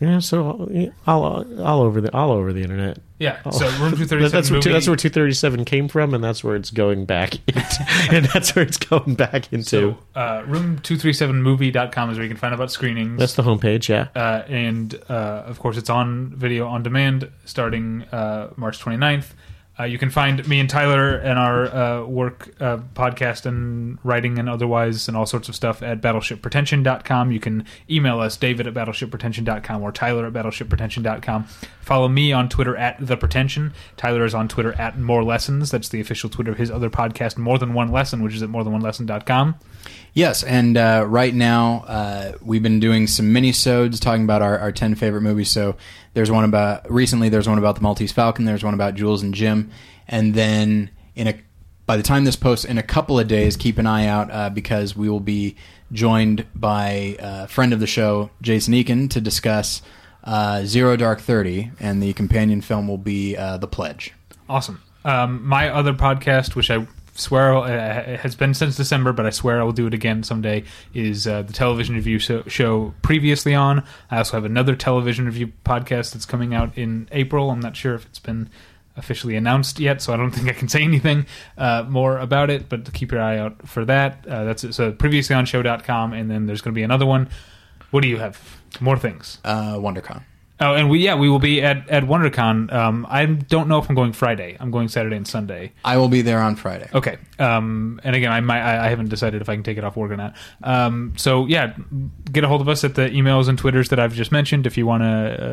yeah, so all all over the all over the internet. Yeah. So Oh. Room 237 That's where movie. that's where two thirty seven came from, and that's where it's going back, into, and that's where it's going back into. So, uh, room237movie.com is where you can find out about screenings. that's the homepage, yeah. uh, and uh, of course, it's on video on demand starting uh, March 29th. Uh, you can find me and Tyler and our uh, work, uh, podcast, and writing, and otherwise, and all sorts of stuff at battleshippretension.com. You can email us, David at battleshippretension.com or Tyler at battleshippretension.com. Follow me on Twitter at The Pretension. Tyler is on Twitter at More Lessons. That's the official Twitter of his other podcast, More Than One Lesson, which is at morethanonelesson.com. Yes, and uh, right now uh, we've been doing some mini-sodes talking about our, our 10 favorite movies. So there's one about, recently there's one about the Maltese Falcon, there's one about Jules and Jim. And then in a, by the time this posts, in a couple of days, keep an eye out uh, because we will be joined by a friend of the show, Jason Eakin, to discuss uh, Zero Dark Thirty, and the companion film will be uh, The Pledge. Awesome. Um, my other podcast, which I swear uh, it has been since December, but I swear I will do it again someday, is uh, the television review show, show previously on. I also have another television review podcast that's coming out in April. I'm not sure if it's been officially announced yet, so I don't think I can say anything uh, more about it, but keep your eye out for that. Uh, that's. So previously on show.com, and then there's going to be another one. What do you have? More things. Uh, WonderCon. Oh, and we yeah we will be at at WonderCon. Um, I don't know if I'm going Friday. I'm going Saturday and Sunday. I will be there on Friday. Okay. Um, and again, I might I, I haven't decided if I can take it off work or not. Um, so yeah, get a hold of us at the emails and twitters that I've just mentioned if you want to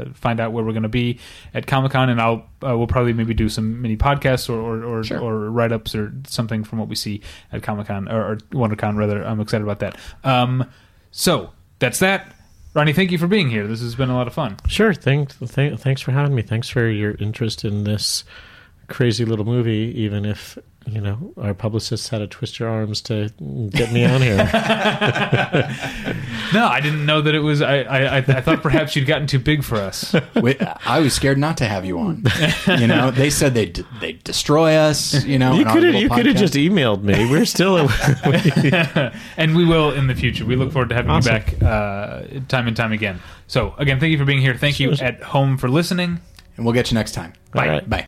uh, find out where we're going to be at Comic Con, and I'll uh, we'll probably maybe do some mini podcasts or or or, Sure. or write ups or something from what we see at Comic Con or, or WonderCon rather. I'm excited about that. Um, so that's that. Ronnie, thank you for being here. This has been a lot of fun. Sure. Thanks. Th- thanks for having me. Thanks for your interest in this crazy little movie. Even if you know our publicists had to twist your arms to get me on here. No, I didn't know that it was. I I, I I thought perhaps you'd gotten too big for us. We, I was scared not to have you on. You know, they said they would they would destroy us. You know, you could have. You could have just emailed me. We're still. and we will in the future. We look forward to having Awesome. you back uh, time and time again. So again, thank you for being here. Thank you at home for listening. and we'll get you next time. Bye. right. Bye.